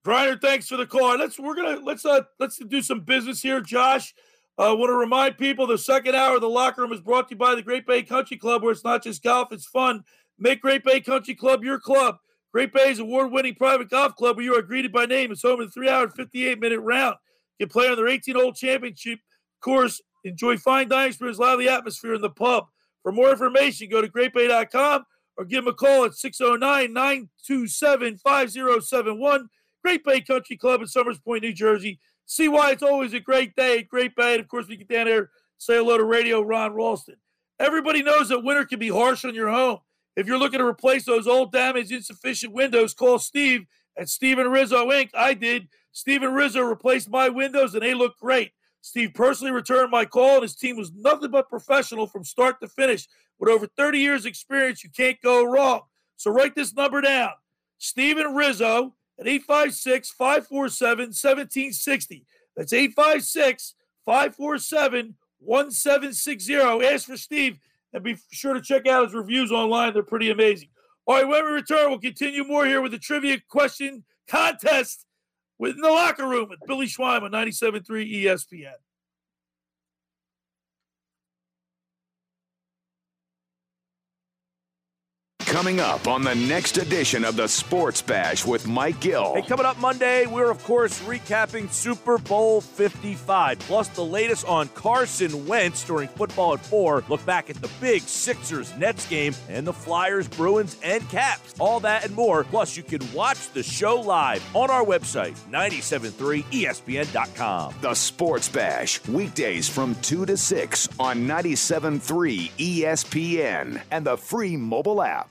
Griner, thanks for the call. Let's we're gonna let's uh let's do some business here, Josh. I uh, want to remind people the second hour of the locker room is brought to you by the Great Bay Country Club, where it's not just golf, it's fun. Make Great Bay Country Club your club. Great Bay's a award-winning private golf club, where you are greeted by name. It's home to the three-hour and 58-minute round. You can play on their 18-hole championship course. Enjoy fine dining experience, lively atmosphere in the pub. For more information, go to greatbay.com or give them a call at 609-927-5071. Great Bay Country Club in Somers Point, New Jersey. See why it's always a great day at Great Bay. And of course, we get down there, say hello to Radio Ron Ralston. Everybody knows that winter can be harsh on your home. If you're looking to replace those old, damaged, insufficient windows, call Steve at Steven Rizzo Inc. I did. Steven Rizzo replaced my windows and they look great. Steve personally returned my call, and his team was nothing but professional from start to finish. With over 30 years' experience, you can't go wrong. So write this number down Steven Rizzo at 856 547 1760. That's 856 547 1760. Ask for Steve and be sure to check out his reviews online. They're pretty amazing. All right, when we return, we'll continue more here with the trivia question contest within the locker room with Billy Schwein on 97.3 ESPN. Coming up on the next edition of the Sports Bash with Mike Gill. Hey, coming up Monday, we're of course recapping Super Bowl 55, plus the latest on Carson Wentz during football at 4. Look back at the big Sixers Nets game and the Flyers, Bruins, and Caps. All that and more. Plus, you can watch the show live on our website, E 973ESPN.com. The Sports Bash, weekdays from 2 to 6 on 97.3 ESPN and the free mobile app.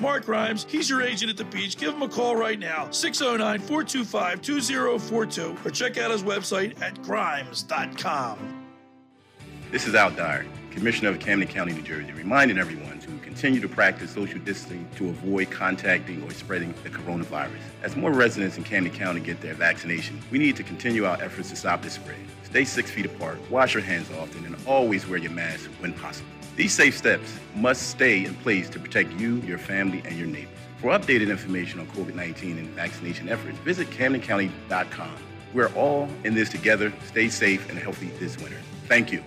Mark Rhymes, he's your agent at the beach. Give him a call right now, 609 425 2042, or check out his website at grimes.com. This is Al Dyer, Commissioner of Camden County, New Jersey, reminding everyone to continue to practice social distancing to avoid contacting or spreading the coronavirus. As more residents in Camden County get their vaccination, we need to continue our efforts to stop this spread. Stay six feet apart, wash your hands often, and always wear your mask when possible. These safe steps must stay in place to protect you, your family, and your neighbors. For updated information on COVID 19 and vaccination efforts, visit CamdenCounty.com. We're all in this together. Stay safe and healthy this winter. Thank you.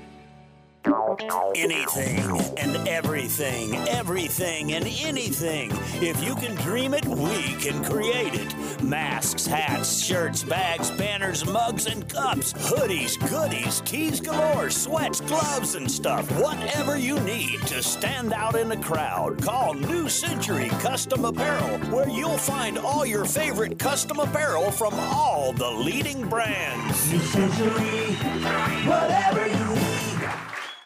Anything and everything, everything and anything. If you can dream it, we can create it. Masks, hats, shirts, bags, banners, mugs, and cups, hoodies, goodies, keys galore, sweats, gloves, and stuff. Whatever you need to stand out in the crowd, call New Century Custom Apparel, where you'll find all your favorite custom apparel from all the leading brands. New Century, whatever you.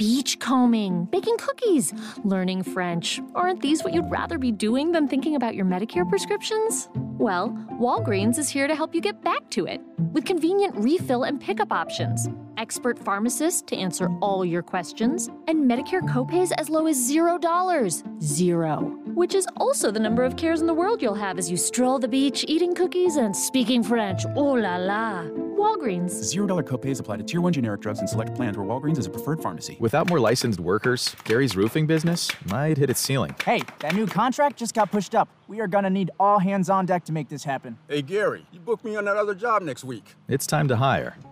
Beachcombing, baking cookies, learning French. Aren't these what you'd rather be doing than thinking about your Medicare prescriptions? Well, Walgreens is here to help you get back to it with convenient refill and pickup options, expert pharmacists to answer all your questions, and Medicare copays as low as $0. Zero. Which is also the number of cares in the world you'll have as you stroll the beach, eating cookies and speaking French. Oh la la. Walgreens. Zero dollar copays apply to tier one generic drugs and select plans where Walgreens is a preferred pharmacy. Without more licensed workers, Gary's roofing business might hit its ceiling. Hey, that new contract just got pushed up. We are gonna need all hands on deck to make this happen. Hey, Gary, you booked me on that other job next week. It's time to hire.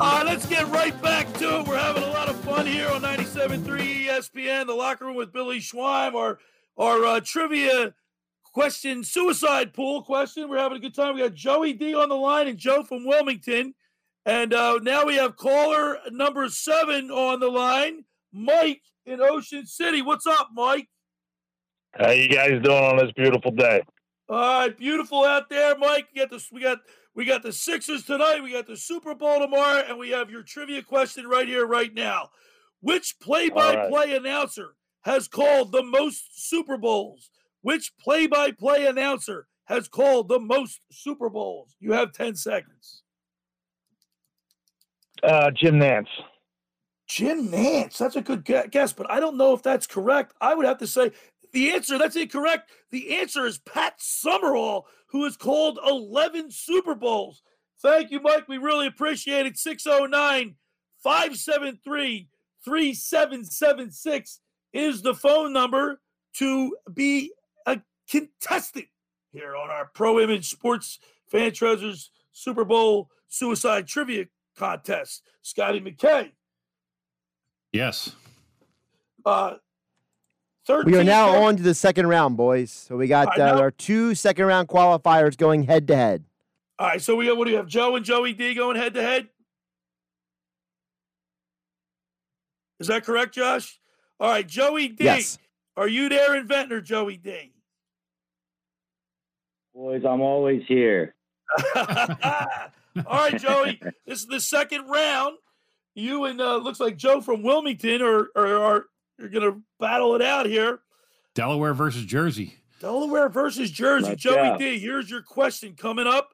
All right, let's get right back to it. We're having a lot of fun here on 97.3 ESPN, the locker room with Billy Schwein, our, our uh, trivia question, suicide pool question. We're having a good time. We got Joey D on the line and Joe from Wilmington. And uh, now we have caller number seven on the line, Mike in Ocean City. What's up, Mike? How you guys doing on this beautiful day? All right, beautiful out there, Mike. We got this. We got we got the Sixers tonight. We got the Super Bowl tomorrow, and we have your trivia question right here, right now. Which play-by-play announcer has called the most Super Bowls? Which play-by-play announcer has called the most Super Bowls? You have ten seconds. Uh, Jim Nantz. Jim Nantz. That's a good guess, but I don't know if that's correct. I would have to say the answer, that's incorrect. The answer is Pat Summerall, who has called 11 Super Bowls. Thank you, Mike. We really appreciate it. 609 573 3776 is the phone number to be a contestant here on our Pro Image Sports Fan Treasures Super Bowl Suicide Trivia Contest. Scotty McKay. Yes. Uh, 13 We are now sec- on to the second round, boys. So we got uh, our two second round qualifiers going head to head. All right, so we got what do you have? Joe and Joey D going head to head. Is that correct, Josh? All right, Joey D. Yes. Are you there in Ventnor, Joey D? Boys, I'm always here. All right, Joey. this is the second round. You and uh, looks like Joe from Wilmington are are, are, are going to battle it out here. Delaware versus Jersey. Delaware versus Jersey. Let's Joey go. D, here's your question coming up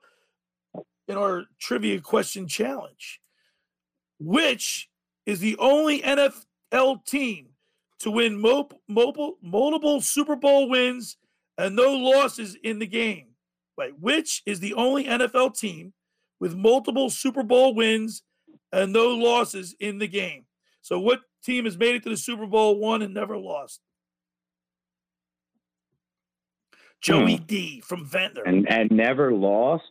in our trivia question challenge. Which is the only NFL team to win mo- mobile, multiple Super Bowl wins and no losses in the game? Wait, which is the only NFL team with multiple Super Bowl wins and no losses in the game? So, what team has made it to the Super Bowl, won, and never lost? Joey D from Ventnor. And and never lost.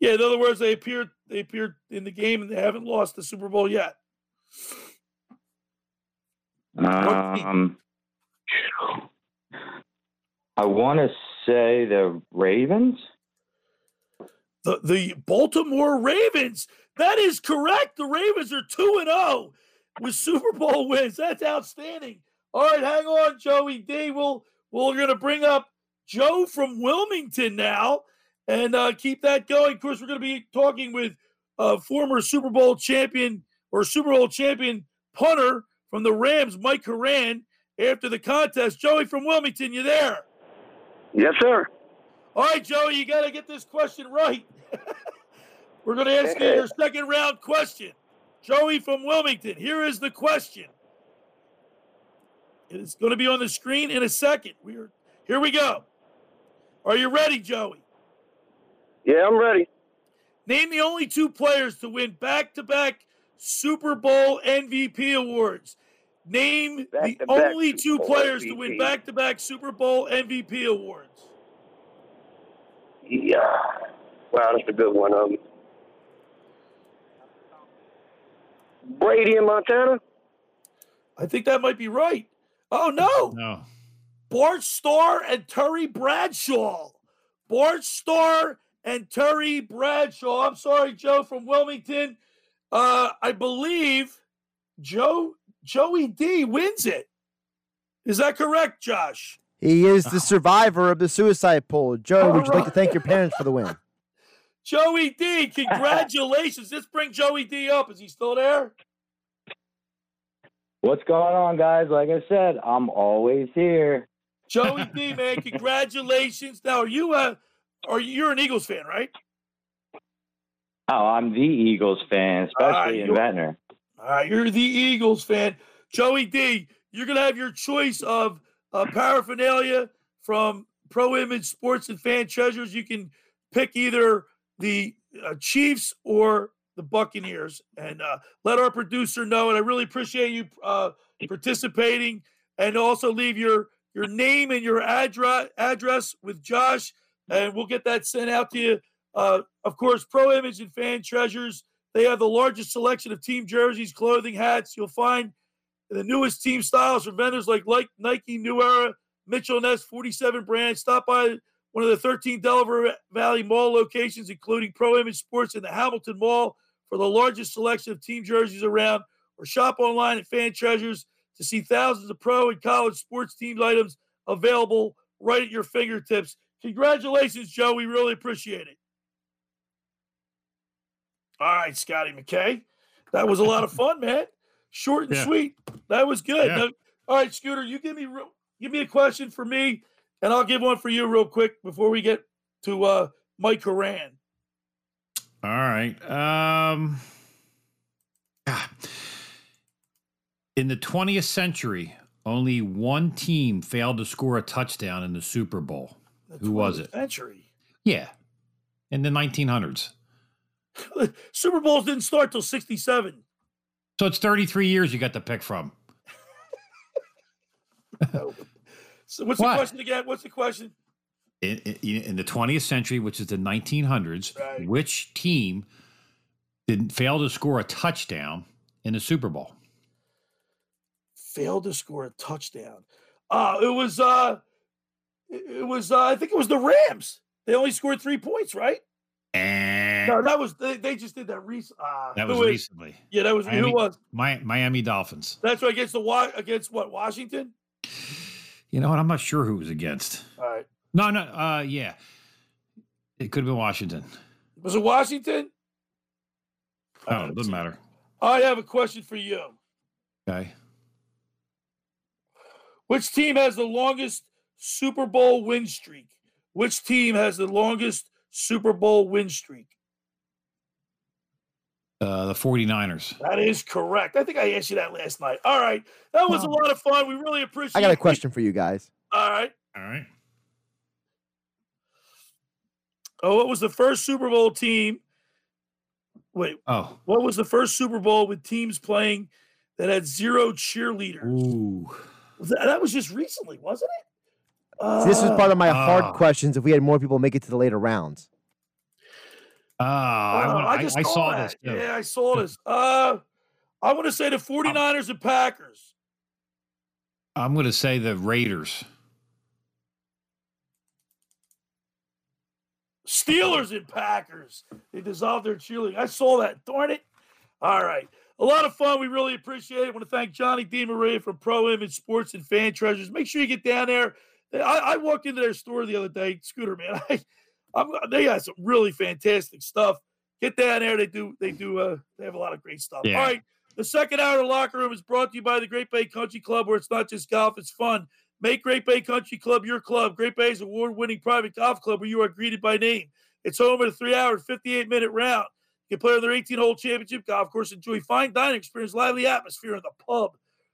Yeah, in other words, they appeared they appeared in the game and they haven't lost the Super Bowl yet. Um, I want to say the Ravens. The the Baltimore Ravens. That is correct. The Ravens are 2 and 0 with Super Bowl wins. That's outstanding. All right, hang on, Joey D. We'll we're gonna bring up Joe from Wilmington now and uh, keep that going. Of course, we're gonna be talking with uh, former Super Bowl champion or Super Bowl champion punter from the Rams, Mike Horan, after the contest. Joey from Wilmington, you there? Yes, sir. All right, Joey, you got to get this question right. We're going to ask you your second round question. Joey from Wilmington, here is the question. It's going to be on the screen in a second. We're here we go. Are you ready, Joey? Yeah, I'm ready. Name the only two players to win back-to-back Super Bowl MVP awards. Name the only two Bowl players to win back-to-back Super Bowl MVP awards. Yeah. Wow, that's a good one. Um, Brady in Montana. I think that might be right. Oh no. No. Bart Starr and Terry Bradshaw. Bart Starr and Terry Bradshaw. I'm sorry, Joe from Wilmington. Uh, I believe Joe Joey D wins it. Is that correct, Josh? He is the survivor of the suicide poll. Joe, would you like to thank your parents for the win? Joey D, congratulations. Let's bring Joey D up. Is he still there? What's going on, guys? Like I said, I'm always here. Joey D, man, congratulations. Now, are you a, are you, you're an Eagles fan, right? Oh, I'm the Eagles fan, especially in you're- Ventnor. All right, you're the Eagles fan. Joey D, you're going to have your choice of uh, paraphernalia from Pro Image Sports and Fan Treasures. You can pick either the uh, Chiefs or the Buccaneers. And uh, let our producer know. And I really appreciate you uh, participating. And also leave your your name and your address address with Josh, and we'll get that sent out to you. Uh, of course, Pro Image and Fan Treasures. They have the largest selection of team jerseys, clothing, hats. You'll find the newest team styles from vendors like, like Nike, New Era, Mitchell Ness, 47 brands. Stop by one of the 13 Delaware Valley Mall locations, including Pro Image Sports in the Hamilton Mall, for the largest selection of team jerseys around, or shop online at Fan Treasures to see thousands of pro and college sports team items available right at your fingertips. Congratulations, Joe. We really appreciate it. All right, Scotty McKay. That was a lot of fun, man. Short and Yeah. sweet. That was good. Yeah. Now- all right, Scooter, you give me give me a question for me, and I'll give one for you real quick before we get to uh, Mike Horan. All right. Um, ah. in the 20th century, only one team failed to score a touchdown in the Super Bowl. Who was it? Century. Yeah, in the 1900s. Super Bowls didn't start till 67. So it's 33 years you got to pick from. So what's What? the question again? What's the question? In, in, in the 20th century, which is the 1900s, Right. which team didn't fail to score a touchdown in the Super Bowl? Failed to score a touchdown. Uh, it was uh it was uh, I think it was the Rams. They only scored three points, right? And No, that was they, they just did that recent. Uh, that who was recently. Yeah, that was Miami, who was. Miami Dolphins. That's right against the against what Washington. You know what? I'm not sure who was against. All right, No, no, uh, yeah. It could have been Washington. was it Washington? Oh, it doesn't matter. I have a question for you. Okay. Which team has the longest Super Bowl win streak? Which team has the longest Super Bowl win streak? Uh, the 49ers. That is correct. I think I asked you that last night. All right. That was a lot of fun. We really appreciate I got a it. question for you guys. All right. All right. Oh, what was the first Super Bowl team? Wait, Oh. what was the first Super Bowl with teams playing that had zero cheerleaders? Ooh. That, that was just recently, wasn't it? See, this was part of my hard Ah. questions. If we had more people make it to the later rounds, Uh, I, Uh, want- I, just I saw that. this. Too. Yeah, I saw this. Uh, I want to say the 49ers and Packers. I'm going to say the Raiders. Steelers and Packers. They dissolved their cheerleading. I saw that. Darn it. All right. A lot of fun. We really appreciate it. I want to thank Johnny DeMaria from Pro Image Sports and Fan Treasures. Make sure you get down there. I, I walked into their store the other day, Scooter, man. I, I'm, they got some really fantastic stuff. Get down there. They do, they do, uh, they have a lot of great stuff. Yeah. All right. The second hour of the locker room is brought to you by the Great Bay Country Club, where it's not just golf, it's fun. Make Great Bay Country Club your club. Great Bay Bay's award winning private golf club where you are greeted by name. It's home at a three hour, 58 minute round. You can play on their 18 hole championship golf course, enjoy fine dining experience, lively atmosphere in the pub.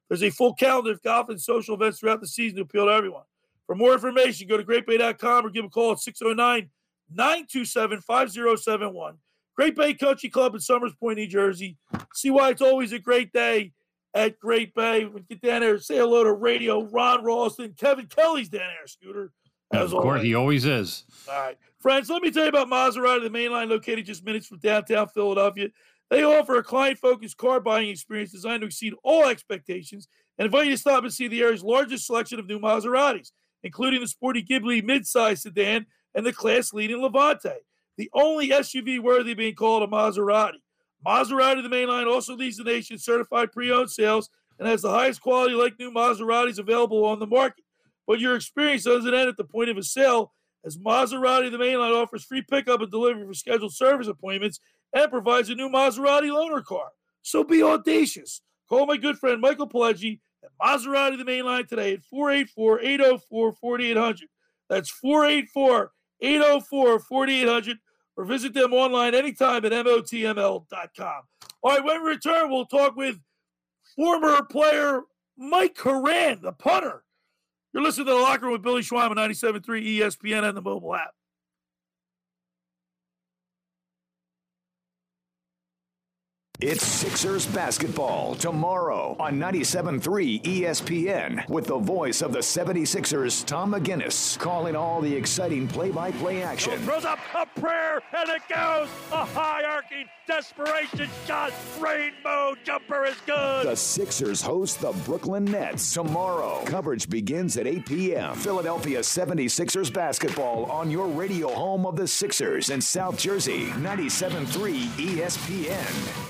There's a full calendar of golf and social events throughout the season to appeal to everyone. For more information, go to greatbay.com or give a call at 609 927 5071. Great Bay Country Club in Somers Point, New Jersey. See why it's always a great day at Great Bay. We get down there, say hello to Radio, Ron Ralston, Kevin Kelly's down there, Scooter. As Of course, always. he always is. All right. Friends, let me tell you about Maserati, the main line located just minutes from downtown Philadelphia. They offer a client focused car buying experience designed to exceed all expectations and invite you to stop and see the area's largest selection of new Maseratis, including the sporty Ghibli midsize sedan and the class leading Levante, the only SUV worthy being called a Maserati. Maserati, the main line, also leads the nation certified pre-owned sales and has the highest quality like new Maseratis available on the market. But your experience doesn't end at the point of a sale, as Maserati, the main line, offers free pickup and delivery for scheduled service appointments and provides a new Maserati loaner car. So be audacious. Call my good friend Michael Pileggi at Maserati, the main line today at 484 804 4800. That's 484 804 4800 or visit them online anytime at MOTML.com. All right, when we return, we'll talk with former player Mike Horan, the punter. You're listening to the locker room with Billy Schwein on 97.3 ESPN and the mobile app. It's Sixers basketball tomorrow on 97.3 ESPN with the voice of the 76ers, Tom McGinnis, calling all the exciting play-by-play action. Throws up a prayer, and it goes. A high arcing desperation shot. Rainbow jumper is good. The Sixers host the Brooklyn Nets tomorrow. Coverage begins at 8 p.m. Philadelphia 76ers basketball on your radio home of the Sixers in South Jersey, 97.3 ESPN.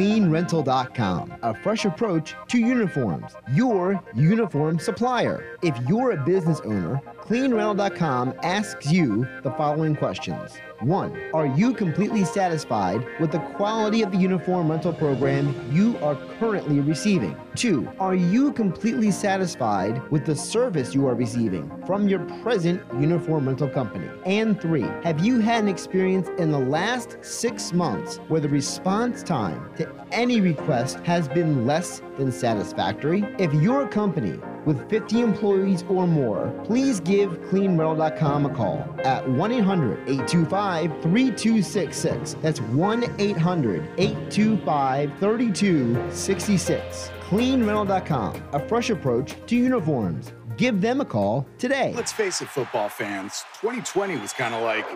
CleanRental.com, a fresh approach to uniforms, your uniform supplier. If you're a business owner, CleanRental.com asks you the following questions. One, are you completely satisfied with the quality of the uniform rental program you are currently receiving? Two, are you completely satisfied with the service you are receiving from your present uniform rental company? And three, have you had an experience in the last six months where the response time to any request has been less than satisfactory? If you're company with 50 employees or more, please give CleanRental.com a call at 1 800 825 3266. That's 1 800 825 3266. CleanRental.com, a fresh approach to uniforms. Give them a call today. Let's face it, football fans, 2020 was kind of like.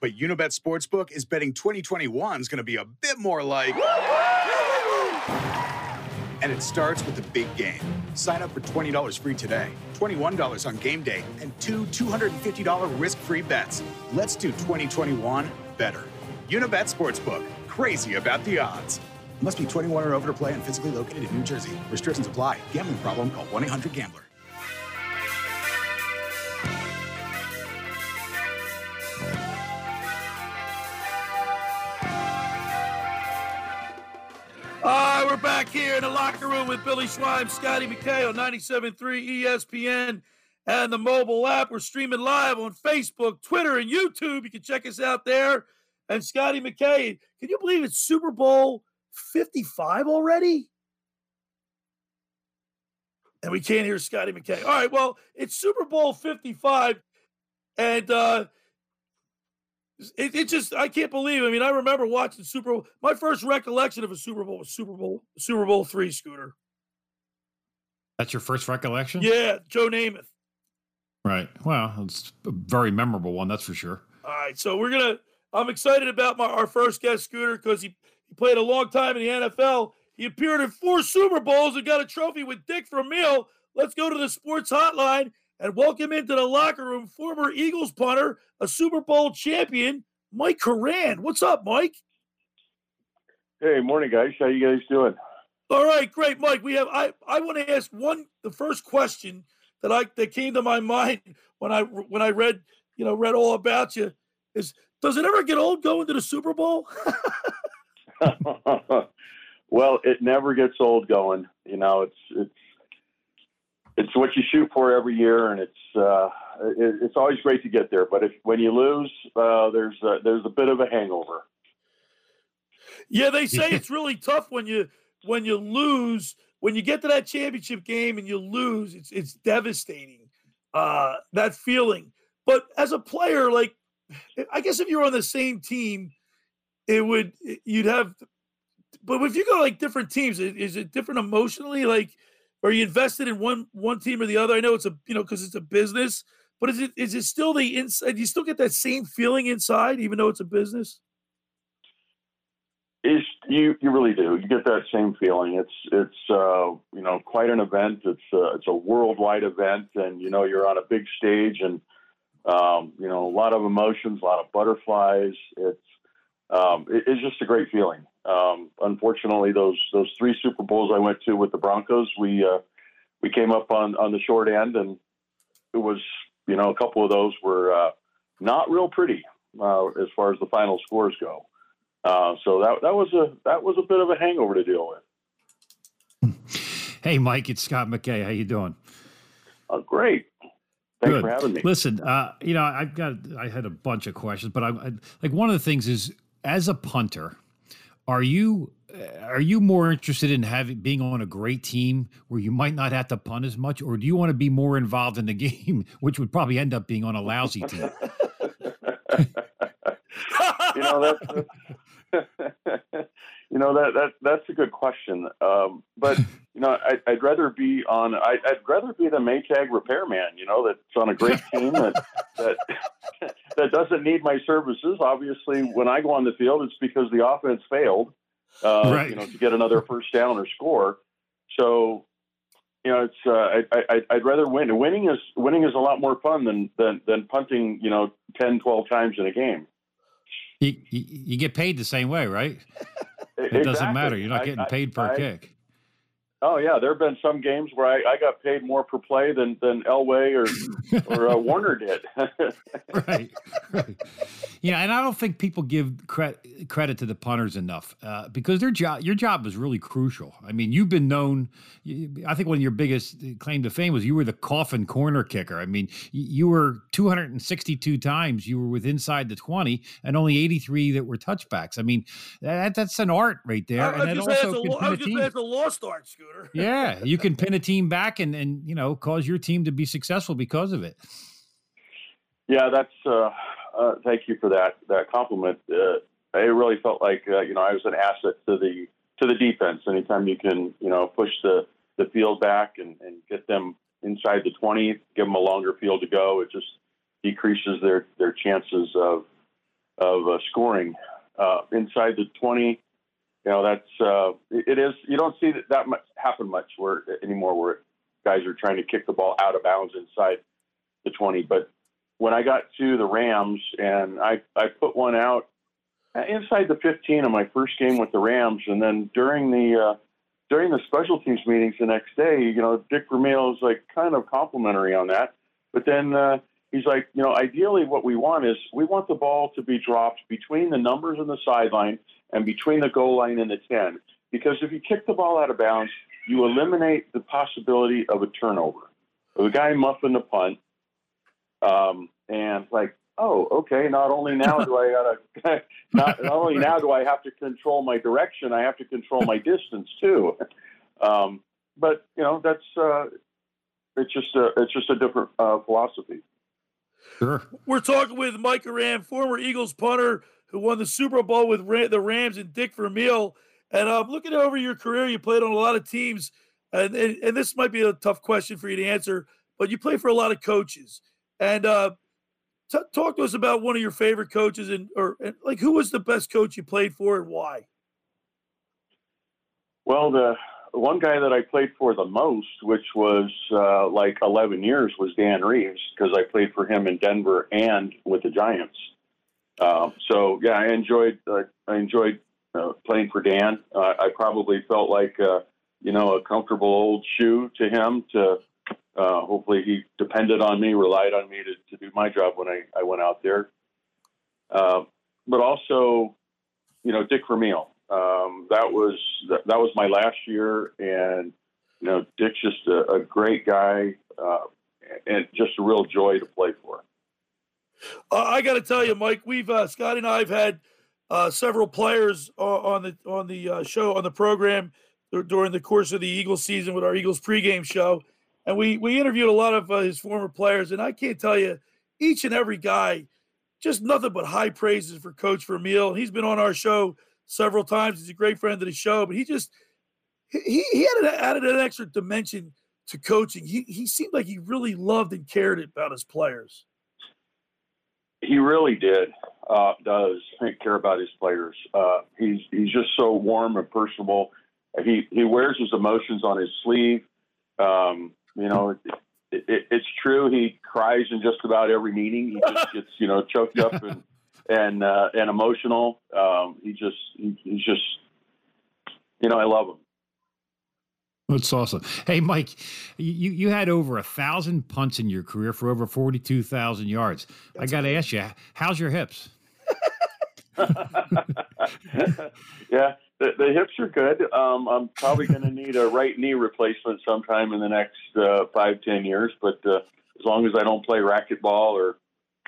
But Unibet Sportsbook is betting 2021 is going to be a bit more like. And it starts with the big game. Sign up for $20 free today, $21 on game day, and two $250 risk free bets. Let's do 2021 better. Unibet Sportsbook, crazy about the odds. Must be 21 or over to play and physically located in New Jersey. Restrictions apply. Gambling problem? Call 1 800 Gambler. Right, we're back here in the locker room with Billy Schwein, Scotty McKay on 97.3 ESPN and the mobile app. We're streaming live on Facebook, Twitter, and YouTube. You can check us out there. And Scotty McKay, can you believe it's Super Bowl 55 already? And we can't hear Scotty McKay. All right, well, it's Super Bowl 55. And uh it, it just I can't believe. I mean, I remember watching Super Bowl. My first recollection of a Super Bowl was Super Bowl Super Bowl three scooter. That's your first recollection? Yeah, Joe Namath. Right. Well, it's a very memorable one, that's for sure. All right, so we're gonna. I'm excited about my our first guest scooter because he he played a long time in the NFL. He appeared in four Super Bowls and got a trophy with Dick Vermeil. Let's go to the sports hotline and welcome into the locker room former Eagles punter, a Super Bowl champion, Mike Horan. What's up, Mike? Hey, morning, guys. How you guys doing? All right, great, Mike. We have. I I want to ask one. The first question that I that came to my mind when I when I read you know read all about you is: Does it ever get old going to the Super Bowl? well, it never gets old going. You know, it's it's it's what you shoot for every year, and it's uh, it, it's always great to get there. But if when you lose, uh, there's a, there's a bit of a hangover. Yeah, they say it's really tough when you when you lose when you get to that championship game and you lose. It's it's devastating. Uh, that feeling. But as a player, like I guess if you're on the same team, it would you'd have. But if you go like different teams, is it different emotionally? Like are you invested in one one team or the other? I know it's a you know because it's a business, but is it is it still the inside? You still get that same feeling inside, even though it's a business. Is you you really do. You get that same feeling. It's it's uh, you know quite an event. It's uh, it's a worldwide event, and you know you're on a big stage, and um, you know a lot of emotions, a lot of butterflies. It's um, it, it's just a great feeling. Um, unfortunately, those those three Super Bowls I went to with the Broncos, we uh, we came up on on the short end, and it was you know a couple of those were uh, not real pretty uh, as far as the final scores go. Uh, so that that was a that was a bit of a hangover to deal with. Hey, Mike, it's Scott McKay. How you doing? Oh, great. Thanks Good. for having me. Listen, uh, you know, I've got I had a bunch of questions, but I, I like one of the things is as a punter, are you uh, are you more interested in having being on a great team where you might not have to punt as much, or do you want to be more involved in the game, which would probably end up being on a lousy team? you know that's you know that that that's a good question. Um, but you know, I, I'd rather be on. I, I'd rather be the Maytag repairman. You know, that's on a great team that that that doesn't need my services. Obviously, when I go on the field, it's because the offense failed. Uh, Right. You know, to get another first down or score. So you know, it's uh, I, I, I'd rather win. Winning is winning is a lot more fun than than, than punting. You know, 10, 12 times in a game. You, you, you get paid the same way, right? It doesn't matter. You're not getting I- paid per I- kick. Oh yeah, there have been some games where I, I got paid more per play than than Elway or or uh, Warner did. right, right. You know, and I don't think people give credit credit to the punters enough uh, because their job, your job is really crucial. I mean, you've been known. I think one of your biggest claim to fame was you were the coffin corner kicker. I mean, you were 262 times you were with inside the 20, and only 83 that were touchbacks. I mean, that, that's an art right there, I, I and it was just also a, can lo- I was just team. that's a lost art, Scooter. Yeah, you can pin a team back and and you know cause your team to be successful because of it. yeah, that's. Uh, uh, thank you for that that compliment. Uh, I really felt like uh, you know I was an asset to the to the defense. Anytime you can you know push the the field back and, and get them inside the twenty, give them a longer field to go, it just decreases their their chances of of uh, scoring uh, inside the twenty. You know that's uh, it is. You don't see that, that much happen much where anymore where guys are trying to kick the ball out of bounds inside the twenty. But when I got to the Rams and I I put one out inside the fifteen of my first game with the Rams, and then during the uh, during the special teams meetings the next day, you know, Dick Vermeil is like kind of complimentary on that. But then uh, he's like, you know, ideally what we want is we want the ball to be dropped between the numbers on the sideline and between the goal line and the 10. Because if you kick the ball out of bounds, you eliminate the possibility of a turnover. The guy muffing the punt, um, and like, oh, okay. Not only now do I gotta, not, not only now do I have to control my direction, I have to control my distance too. Um, but you know, that's uh, it's just a it's just a different uh, philosophy. Sure. We're talking with Mike Horan, former Eagles punter who won the Super Bowl with the Rams and Dick Vermeil. And uh, looking over your career, you played on a lot of teams. And, and, and this might be a tough question for you to answer, but you play for a lot of coaches. And uh, t- talk to us about one of your favorite coaches and or and, like who was the best coach you played for and why? Well, the one guy that I played for the most, which was uh, like 11 years, was Dan Reeves because I played for him in Denver and with the Giants. Um, so yeah, I enjoyed uh, I enjoyed uh, playing for Dan. Uh, I probably felt like uh, you know a comfortable old shoe to him. To uh, hopefully he depended on me, relied on me to, to do my job when I, I went out there. Uh, but also, you know, Dick Vermeil. Um, that was that, that was my last year, and you know, Dick's just a, a great guy and just a real joy to play for. Uh, I got to tell you, Mike, we've uh, Scotty and I have had uh, several players on the on the uh, show on the program dur- during the course of the Eagles season with our Eagles pregame show, and we we interviewed a lot of uh, his former players, and I can't tell you, each and every guy, just nothing but high praises for Coach Vermeil. He's been on our show several times. He's a great friend of the show, but he just he he added added an extra dimension to coaching. He he seemed like he really loved and cared about his players. He really did. Uh, does care about his players. Uh, he's he's just so warm and personable. He he wears his emotions on his sleeve. Um, you know, it, it, it's true. He cries in just about every meeting. He just gets you know choked up and and uh, and emotional. Um, he just he, he's just you know I love him. That's awesome. Hey, Mike, you, you had over a thousand punts in your career for over 42,000 yards. I got to ask you, how's your hips? yeah, the, the hips are good. Um, I'm probably going to need a right knee replacement sometime in the next uh, five, ten years. But uh, as long as I don't play racquetball or,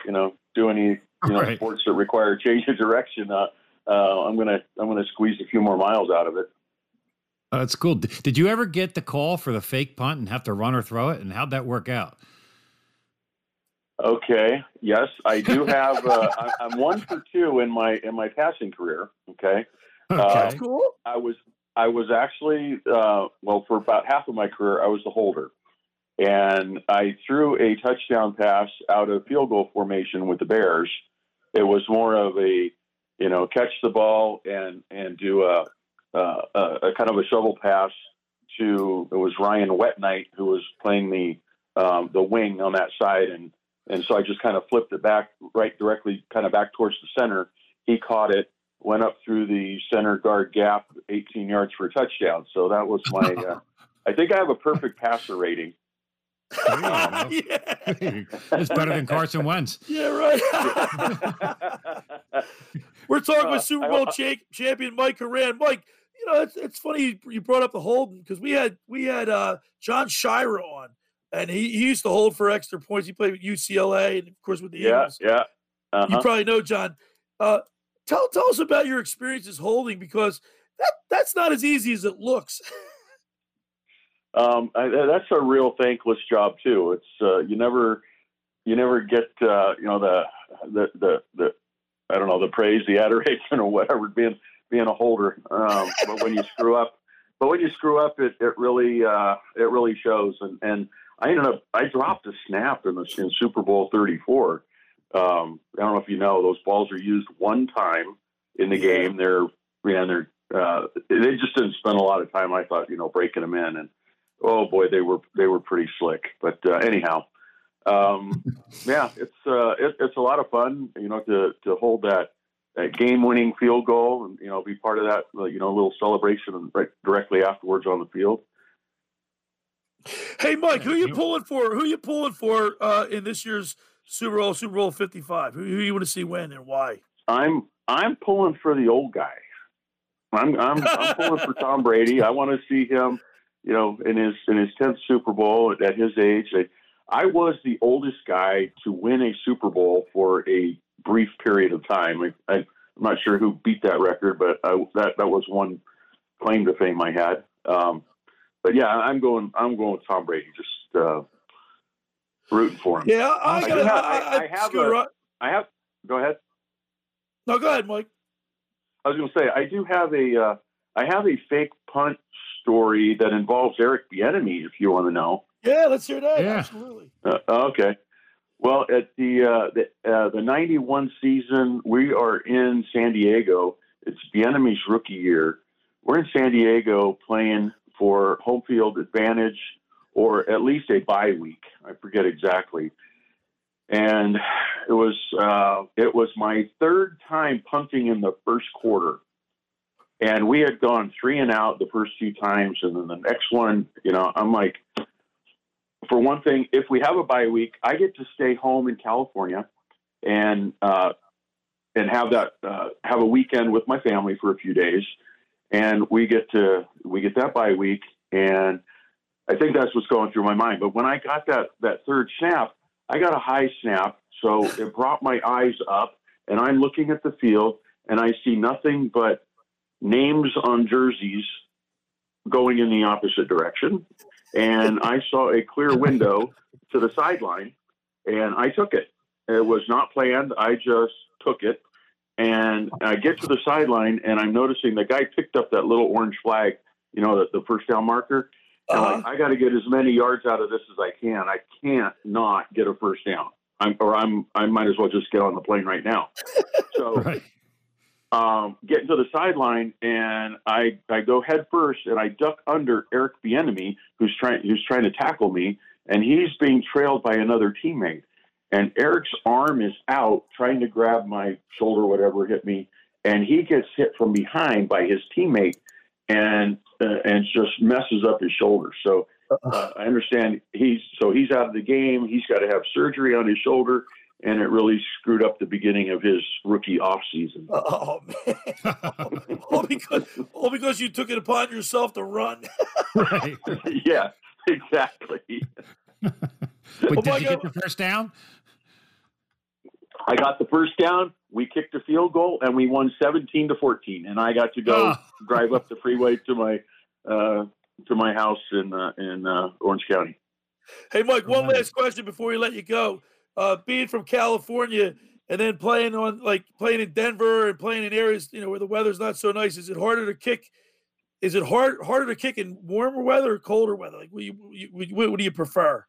you know, do any you know Right. sports that require change of direction, uh, uh, I'm gonna I'm gonna squeeze a few more miles out of it. Uh, that's cool. Did you ever get the call for the fake punt and have to run or throw it? And how'd that work out? Okay. Yes, I do have. Uh, I, I'm one for two in my in my passing career. Okay. Okay. cool. I was I was actually uh, well for about half of my career I was the holder, and I threw a touchdown pass out of field goal formation with the Bears. It was more of a you know catch the ball and and do a uh, a, a kind of a shovel pass to it was Ryan Wetnight who was playing the um, the wing on that side and and so I just kind of flipped it back right directly kind of back towards the center. He caught it, went up through the center guard gap, 18 yards for a touchdown. So that was my. Uh, I think I have a perfect passer rating. It's better than Carson Wentz. Yeah, right. We're talking with Super Bowl cha- champion Mike Horan. Mike, you know it's, it's funny you- you brought up the holding because we had we had uh, John Shira on, and he, he used to hold for extra points. He played with UCLA and of course with the Yeah, Eagles. yeah. You Uh-huh. probably know John. Uh, tell tell us about your experiences holding because that that's not as easy as it looks. Um, I, that's a real thankless job too. It's uh, you never you never get uh, you know the, the the the I don't know the praise, the adoration, or whatever being being a holder. Um, but when you screw up, but when you screw up, it it really uh, it really shows. And and I ended up I dropped a snap in the in Super Bowl thirty four. Um, I don't know if you know those balls are used one time in the game. They're yeah, they're uh, they just didn't spend a lot of time. I thought you know breaking them in and oh boy, they were they were pretty slick. But uh, anyhow, um, yeah, it's uh, it, it's a lot of fun, you know, to to hold that, that game winning field goal and you know be part of that, you know, little celebration and right directly afterwards on the field. hey, Mike, who you pulling for? Who you pulling for uh, in this year's Super Bowl Super Bowl Fifty Five? Who, who you want to see win and why? I'm I'm pulling for the old guy. I'm I'm, I'm pulling for Tom Brady. I want to see him, you know, in his in his tenth Super Bowl at his age. I, I was the oldest guy to win a Super Bowl for a brief period of time. I, I, I'm not sure who beat that record, but I, that that was one claim to fame I had. Um, but yeah, I'm going. I'm going with Tom Brady. Just uh, rooting for him. Yeah, I, I do got. have- I, I, have a- I- I have. Go ahead. no, go ahead, Mike. I was going to say I do have a uh, I have a fake punt story that involves Eric Bieniemy. If you want to know. Yeah, let's hear that. Yeah. Absolutely. Uh, okay. Well, at the uh, the uh, the '91 season, we are in San Diego. It's Bieniemy's rookie year. We're in San Diego playing for home field advantage, or at least a bye week. I forget exactly. And it was uh, it was my third time punting in the first quarter, and we had gone three and out the first two times, and then the next one, you know, I'm like, for one thing, if we have a bye week, I get to stay home in California and uh, and have that uh, have a weekend with my family for a few days. and we get to we get that bye week, and I think that's what's going through my mind. But when I got that that third snap, I got a high snap, so it brought my eyes up, and I'm looking at the field, and I see nothing but names on jerseys going in the opposite direction, and I saw a clear window to the sideline, and I took it. It was not planned. I just took it. And I get to the sideline, and I'm noticing the guy picked up that little orange flag, you know, the, the first down marker. And I'm like, uh-huh. I got to get as many yards out of this as I can. I can't not get a first down. I'm, or I'm, I might as well just get on the plane right now. So, um, get to the sideline, and I, I go head first, and I duck under Eric Bieniemy, who's trying, who's trying to tackle me, and he's being trailed by another teammate and Eric's arm is out trying to grab my shoulder, whatever hit me, and he gets hit from behind by his teammate, and uh, and just messes up his shoulder. So uh, I understand he's so he's out of the game. He's got to have surgery on his shoulder, and it really screwed up the beginning of his rookie off season. Oh man! all because all because you took it upon yourself to run. right. yeah, exactly. But Oh did my you get the first down? I got the first down. We kicked a field goal, and we won seventeen to fourteen. And I got to go Ah. drive up the freeway to my uh, to my house in uh, in uh, Orange County. Hey, Mike, one last question before we let you go. Uh, being from California and then playing on like playing in Denver and playing in areas you know where the weather's not so nice, is it harder to kick? Is it hard harder to kick in warmer weather or colder weather? Like, what do you, what, what do you prefer?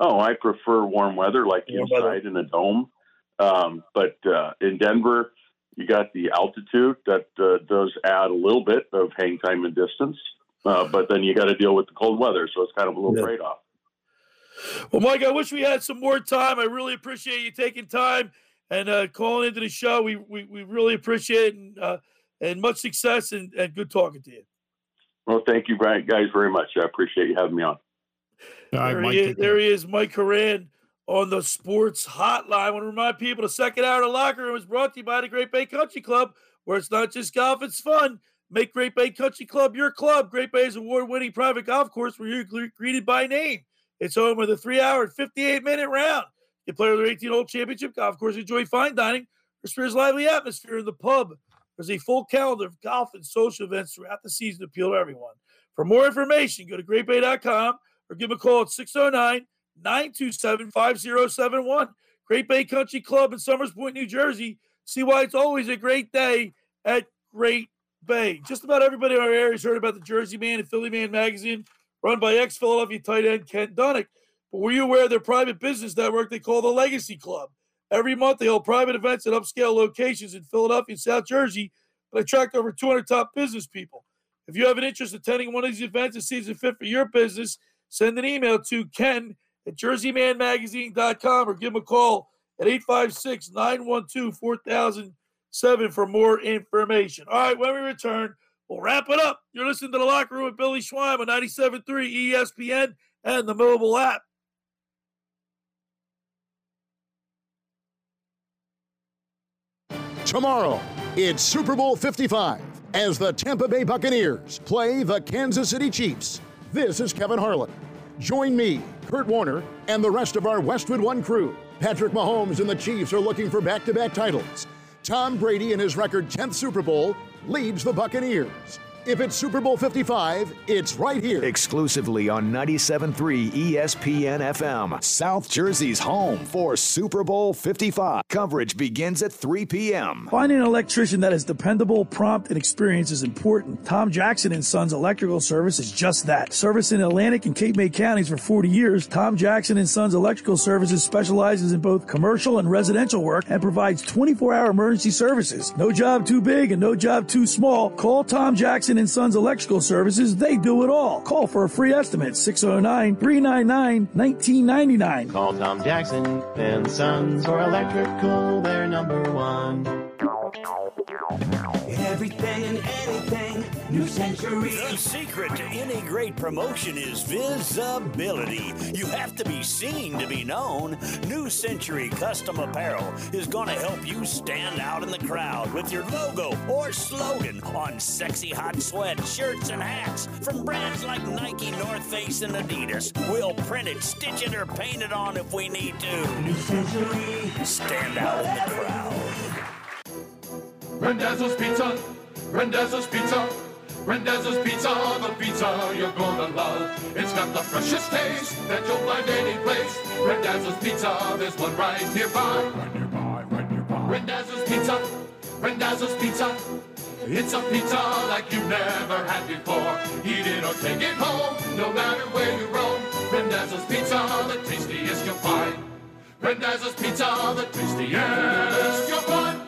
Oh, I prefer warm weather, like Warm inside weather. in a dome. Um, but uh, in Denver, you got the altitude that uh, does add a little bit of hang time and distance. Uh, but then you got to deal with the cold weather, so it's kind of a little Yeah. trade off. Well, Mike, I wish we had some more time. I really appreciate you taking time and uh, calling into the show. We we, we really appreciate it and, uh, and much success and, and good talking to you. Well, thank you, Brian, guys, very much. I appreciate you having me on. All right, there, Mike. he is, there he is, Mike Horan on the sports hotline. I want to remind people the second hour of the locker room is brought to you by the Great Bay Country Club, where it's not just golf, it's fun. Make Great Bay Country Club your club. Great Bay's award winning private golf course where you're greeted by name. It's home with a three hour and 58 minute round. You play with their 18 hole championship golf course, enjoy fine dining, experience lively atmosphere in the pub. There's a full calendar of golf and social events throughout the season to appeal to everyone. For more information, go to greatbay.com or give them a call at 609 927 5071. Great Bay Country Club in Somers Point, New Jersey. See why it's always a great day at Great Bay. Just about everybody in our area has heard about the Jersey Man and Philly Man magazine, run by ex Philadelphia tight end Ken Dunek. But were you aware of their private business network they call the Legacy Club? Every month they hold private events at upscale locations in Philadelphia and South Jersey that attract over 200 top business people. If you have an interest in attending one of these events that seems fit for your business, send an email to ken at jerseymanmagazine.com or give him a call at 856 912 4007 for more information. All right, when we return, we'll wrap it up. You're listening to The Locker Room with Billy Schwein on 97.3 ESPN and the mobile app. Tomorrow, it's Super Bowl 55 as the Tampa Bay Buccaneers play the Kansas City Chiefs. This is Kevin Harlan. Join me, Kurt Warner, and the rest of our Westwood One crew. Patrick Mahomes and the Chiefs are looking for back to back titles. Tom Brady, in his record 10th Super Bowl, leads the Buccaneers. If it's Super Bowl 55, it's right here. Exclusively on 97.3 ESPN FM, South Jersey's home for Super Bowl 55. Coverage begins at 3 p.m. Finding an electrician that is dependable, prompt, and experienced is important. Tom Jackson and Sons Electrical Service is just that. Service in Atlantic and Cape May counties for 40 years, Tom Jackson and Sons Electrical Services specializes in both commercial and residential work and provides 24-hour emergency services. No job too big and no job too small. Call Tom Jackson and Sons Electrical Services. They do it all. Call for a free estimate 609-399-1999. Call Tom Jackson and Sons for electrical, they're number one. everything and anything. New Century. The secret to any great promotion is visibility. You have to be seen to be known. New Century Custom Apparel is going to help you stand out in the crowd with your logo or slogan on sexy hot sweat shirts and hats from brands like Nike, North Face, and Adidas. We'll print it, stitch it, or paint it on if we need to. New Century. Stand out in the crowd. Randazzo's Pizza, Randazzo's Pizza, Randazzo's Pizza, the pizza you're gonna love. It's got the freshest taste that you'll find any place. Randazzo's Pizza, there's one right nearby. Right nearby, right nearby. Randazzo's Pizza, Randazzo's Pizza. It's a pizza like you've never had before. Eat it or take it home, no matter where you roam. Randazzo's Pizza, the tastiest you'll find. Randazzo's Pizza, the tastiest you'll find.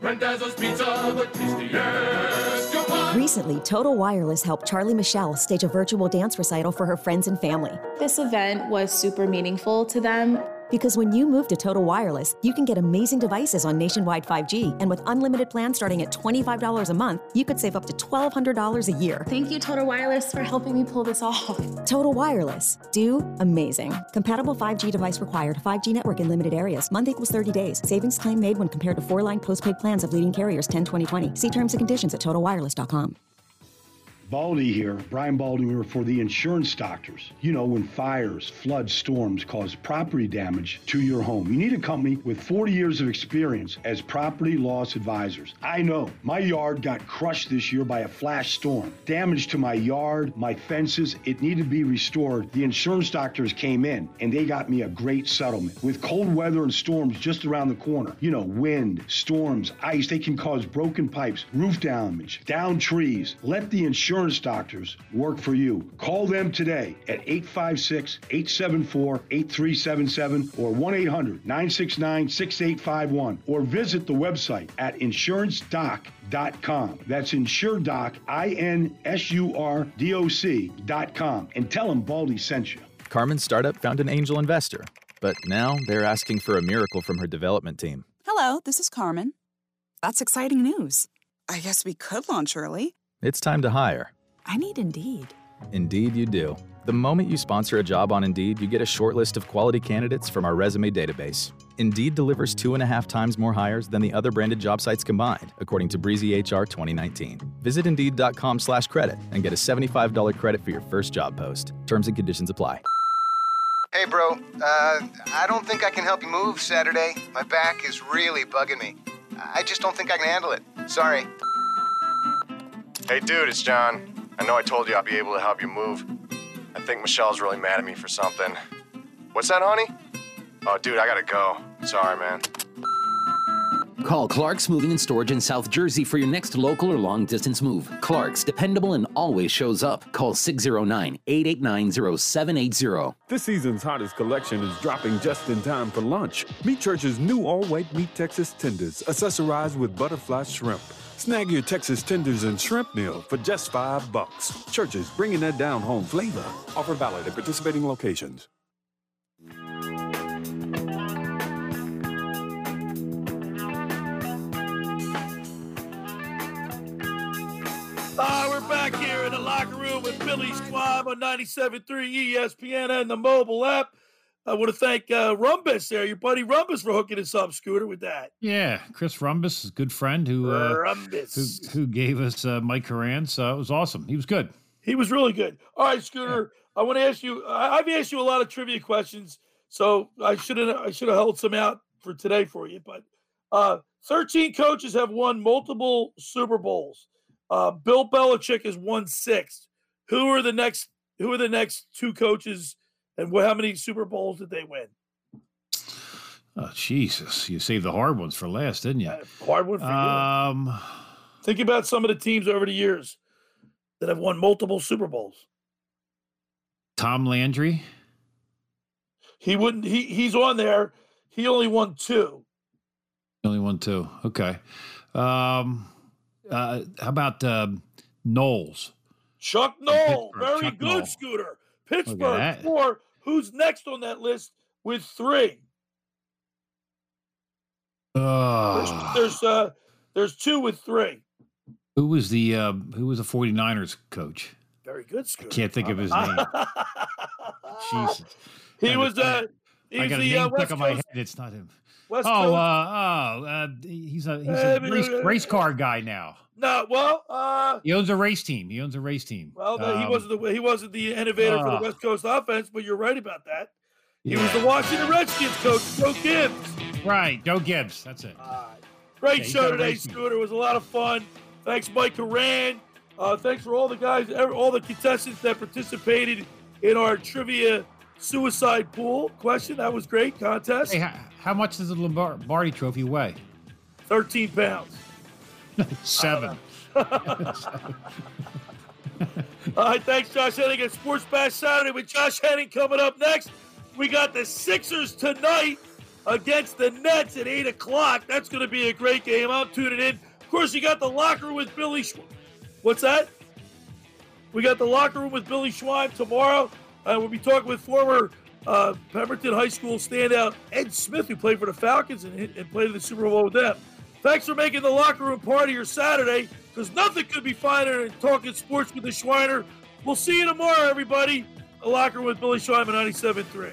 Randazzo's Pizza, the tastiest you'll. Recently, Total Wireless helped Charlie Michelle stage a virtual dance recital for her friends and family. This event was super meaningful to them. Because when you move to Total Wireless, you can get amazing devices on nationwide 5G. And with unlimited plans starting at $25 a month, you could save up to $1,200 a year. Thank you, Total Wireless, for helping me pull this off. Total Wireless. Do amazing. Compatible 5G device required. 5G network in limited areas. Month equals 30 days. Savings claim made when compared to four line postpaid plans of leading carriers 10 2020. See terms and conditions at totalwireless.com. Baldy here, Brian Baldinger for the insurance doctors. You know, when fires, floods, storms cause property damage to your home, you need a company with 40 years of experience as property loss advisors. I know my yard got crushed this year by a flash storm. Damage to my yard, my fences, it needed to be restored. The insurance doctors came in and they got me a great settlement. With cold weather and storms just around the corner, you know, wind, storms, ice, they can cause broken pipes, roof damage, down trees. Let the insurance insurance doctors work for you. Call them today at 856 874 8377 or 1 800 969 6851 or visit the website at insurancedoc.com. That's insuredoc, I N S U R D O C.com. And tell them Baldy sent you. Carmen's startup found an angel investor, but now they're asking for a miracle from her development team. Hello, this is Carmen. That's exciting news. I guess we could launch early. It's time to hire. I need Indeed. Indeed, you do. The moment you sponsor a job on Indeed, you get a short list of quality candidates from our resume database. Indeed delivers two and a half times more hires than the other branded job sites combined, according to Breezy HR 2019. Visit Indeed.com slash credit and get a $75 credit for your first job post. Terms and conditions apply. Hey, bro. Uh, I don't think I can help you move Saturday. My back is really bugging me. I just don't think I can handle it. Sorry. Hey, dude, it's John. I know I told you I'd be able to help you move. I think Michelle's really mad at me for something. What's that, honey? Oh, dude, I gotta go. Sorry, man. Call Clark's Moving and Storage in South Jersey for your next local or long distance move. Clark's, dependable and always shows up. Call 609 889 0780. This season's hottest collection is dropping just in time for lunch. Meat Church's new all white meat Texas tenders, accessorized with butterfly shrimp. Snag your Texas tenders and shrimp meal for just five bucks. Church's bringing that down home flavor. Offer valid at participating locations. Ah, we're back here in the locker room with Billy Squab on 97.3 ESPN and the mobile app. I want to thank uh, Rumbus there, your buddy Rumbus, for hooking us up, Scooter, with that. Yeah, Chris Rumbus, a good friend who uh, who who gave us uh, Mike Horan. So it was awesome. He was good. He was really good. All right, Scooter, I want to ask you. I- I've asked you a lot of trivia questions, so I should have I should have held some out for today for you. But uh, 13 coaches have won multiple Super Bowls. Uh, Bill Belichick has won six. Who are the next? Who are the next two coaches? And how many Super Bowls did they win? Oh Jesus! You saved the hard ones for last, didn't you? Hard one for you. Um, Think about some of the teams over the years that have won multiple Super Bowls. Tom Landry. He wouldn't. He he's on there. He only won two. Only won two. Okay. Um, uh, how about um, Knowles? Chuck Noll, very Chuck good Noll. scooter. Pittsburgh four. Who's next on that list with three? There's, Uh, there's uh there's two with three. who was the uh, who was the 49ers coach? Very good scooter. Can't think of his name. Jesus. He I was uh I got a name uh, stuck West my head. It's not him. West oh, uh, oh, uh, he's a he's Uh, a race, race car guy now. No, well, uh, He owns a race team. He owns a race team. well, the- he Um, wasn't the he wasn't the innovator for uh, the West Coast offense, but you're right about that. He was the Washington Redskins coach, Joe Gibbs. right. Joe Gibbs. That's it. Great Yeah, show today. Scooter. It was a lot of fun. Thanks, Mike Horan. Uh, thanks for all the guys, all the contestants that participated in our trivia suicide pool question. That was great contest. Hey, how, much does the Lombardi Trophy weigh? 13 pounds. Seven. All right, thanks, Josh Henning at Sports Bash Saturday with Josh Henning coming up next. We got the Sixers tonight against the Nets at 8 o'clock. That's going to be a great game. I'm tuning in. Of course, you got the locker room with Billy. What's that? We got the locker room with Billy Schwein tomorrow. Uh, we'll be talking with former uh, Pemberton High School standout Ed Smith, who played for the Falcons and, and played in the Super Bowl with them. Thanks for making the locker room part of your Saturday, because nothing could be finer than talking sports with the Schweiner. We'll see you tomorrow, everybody. The locker room with Billy Schwein on 97.3.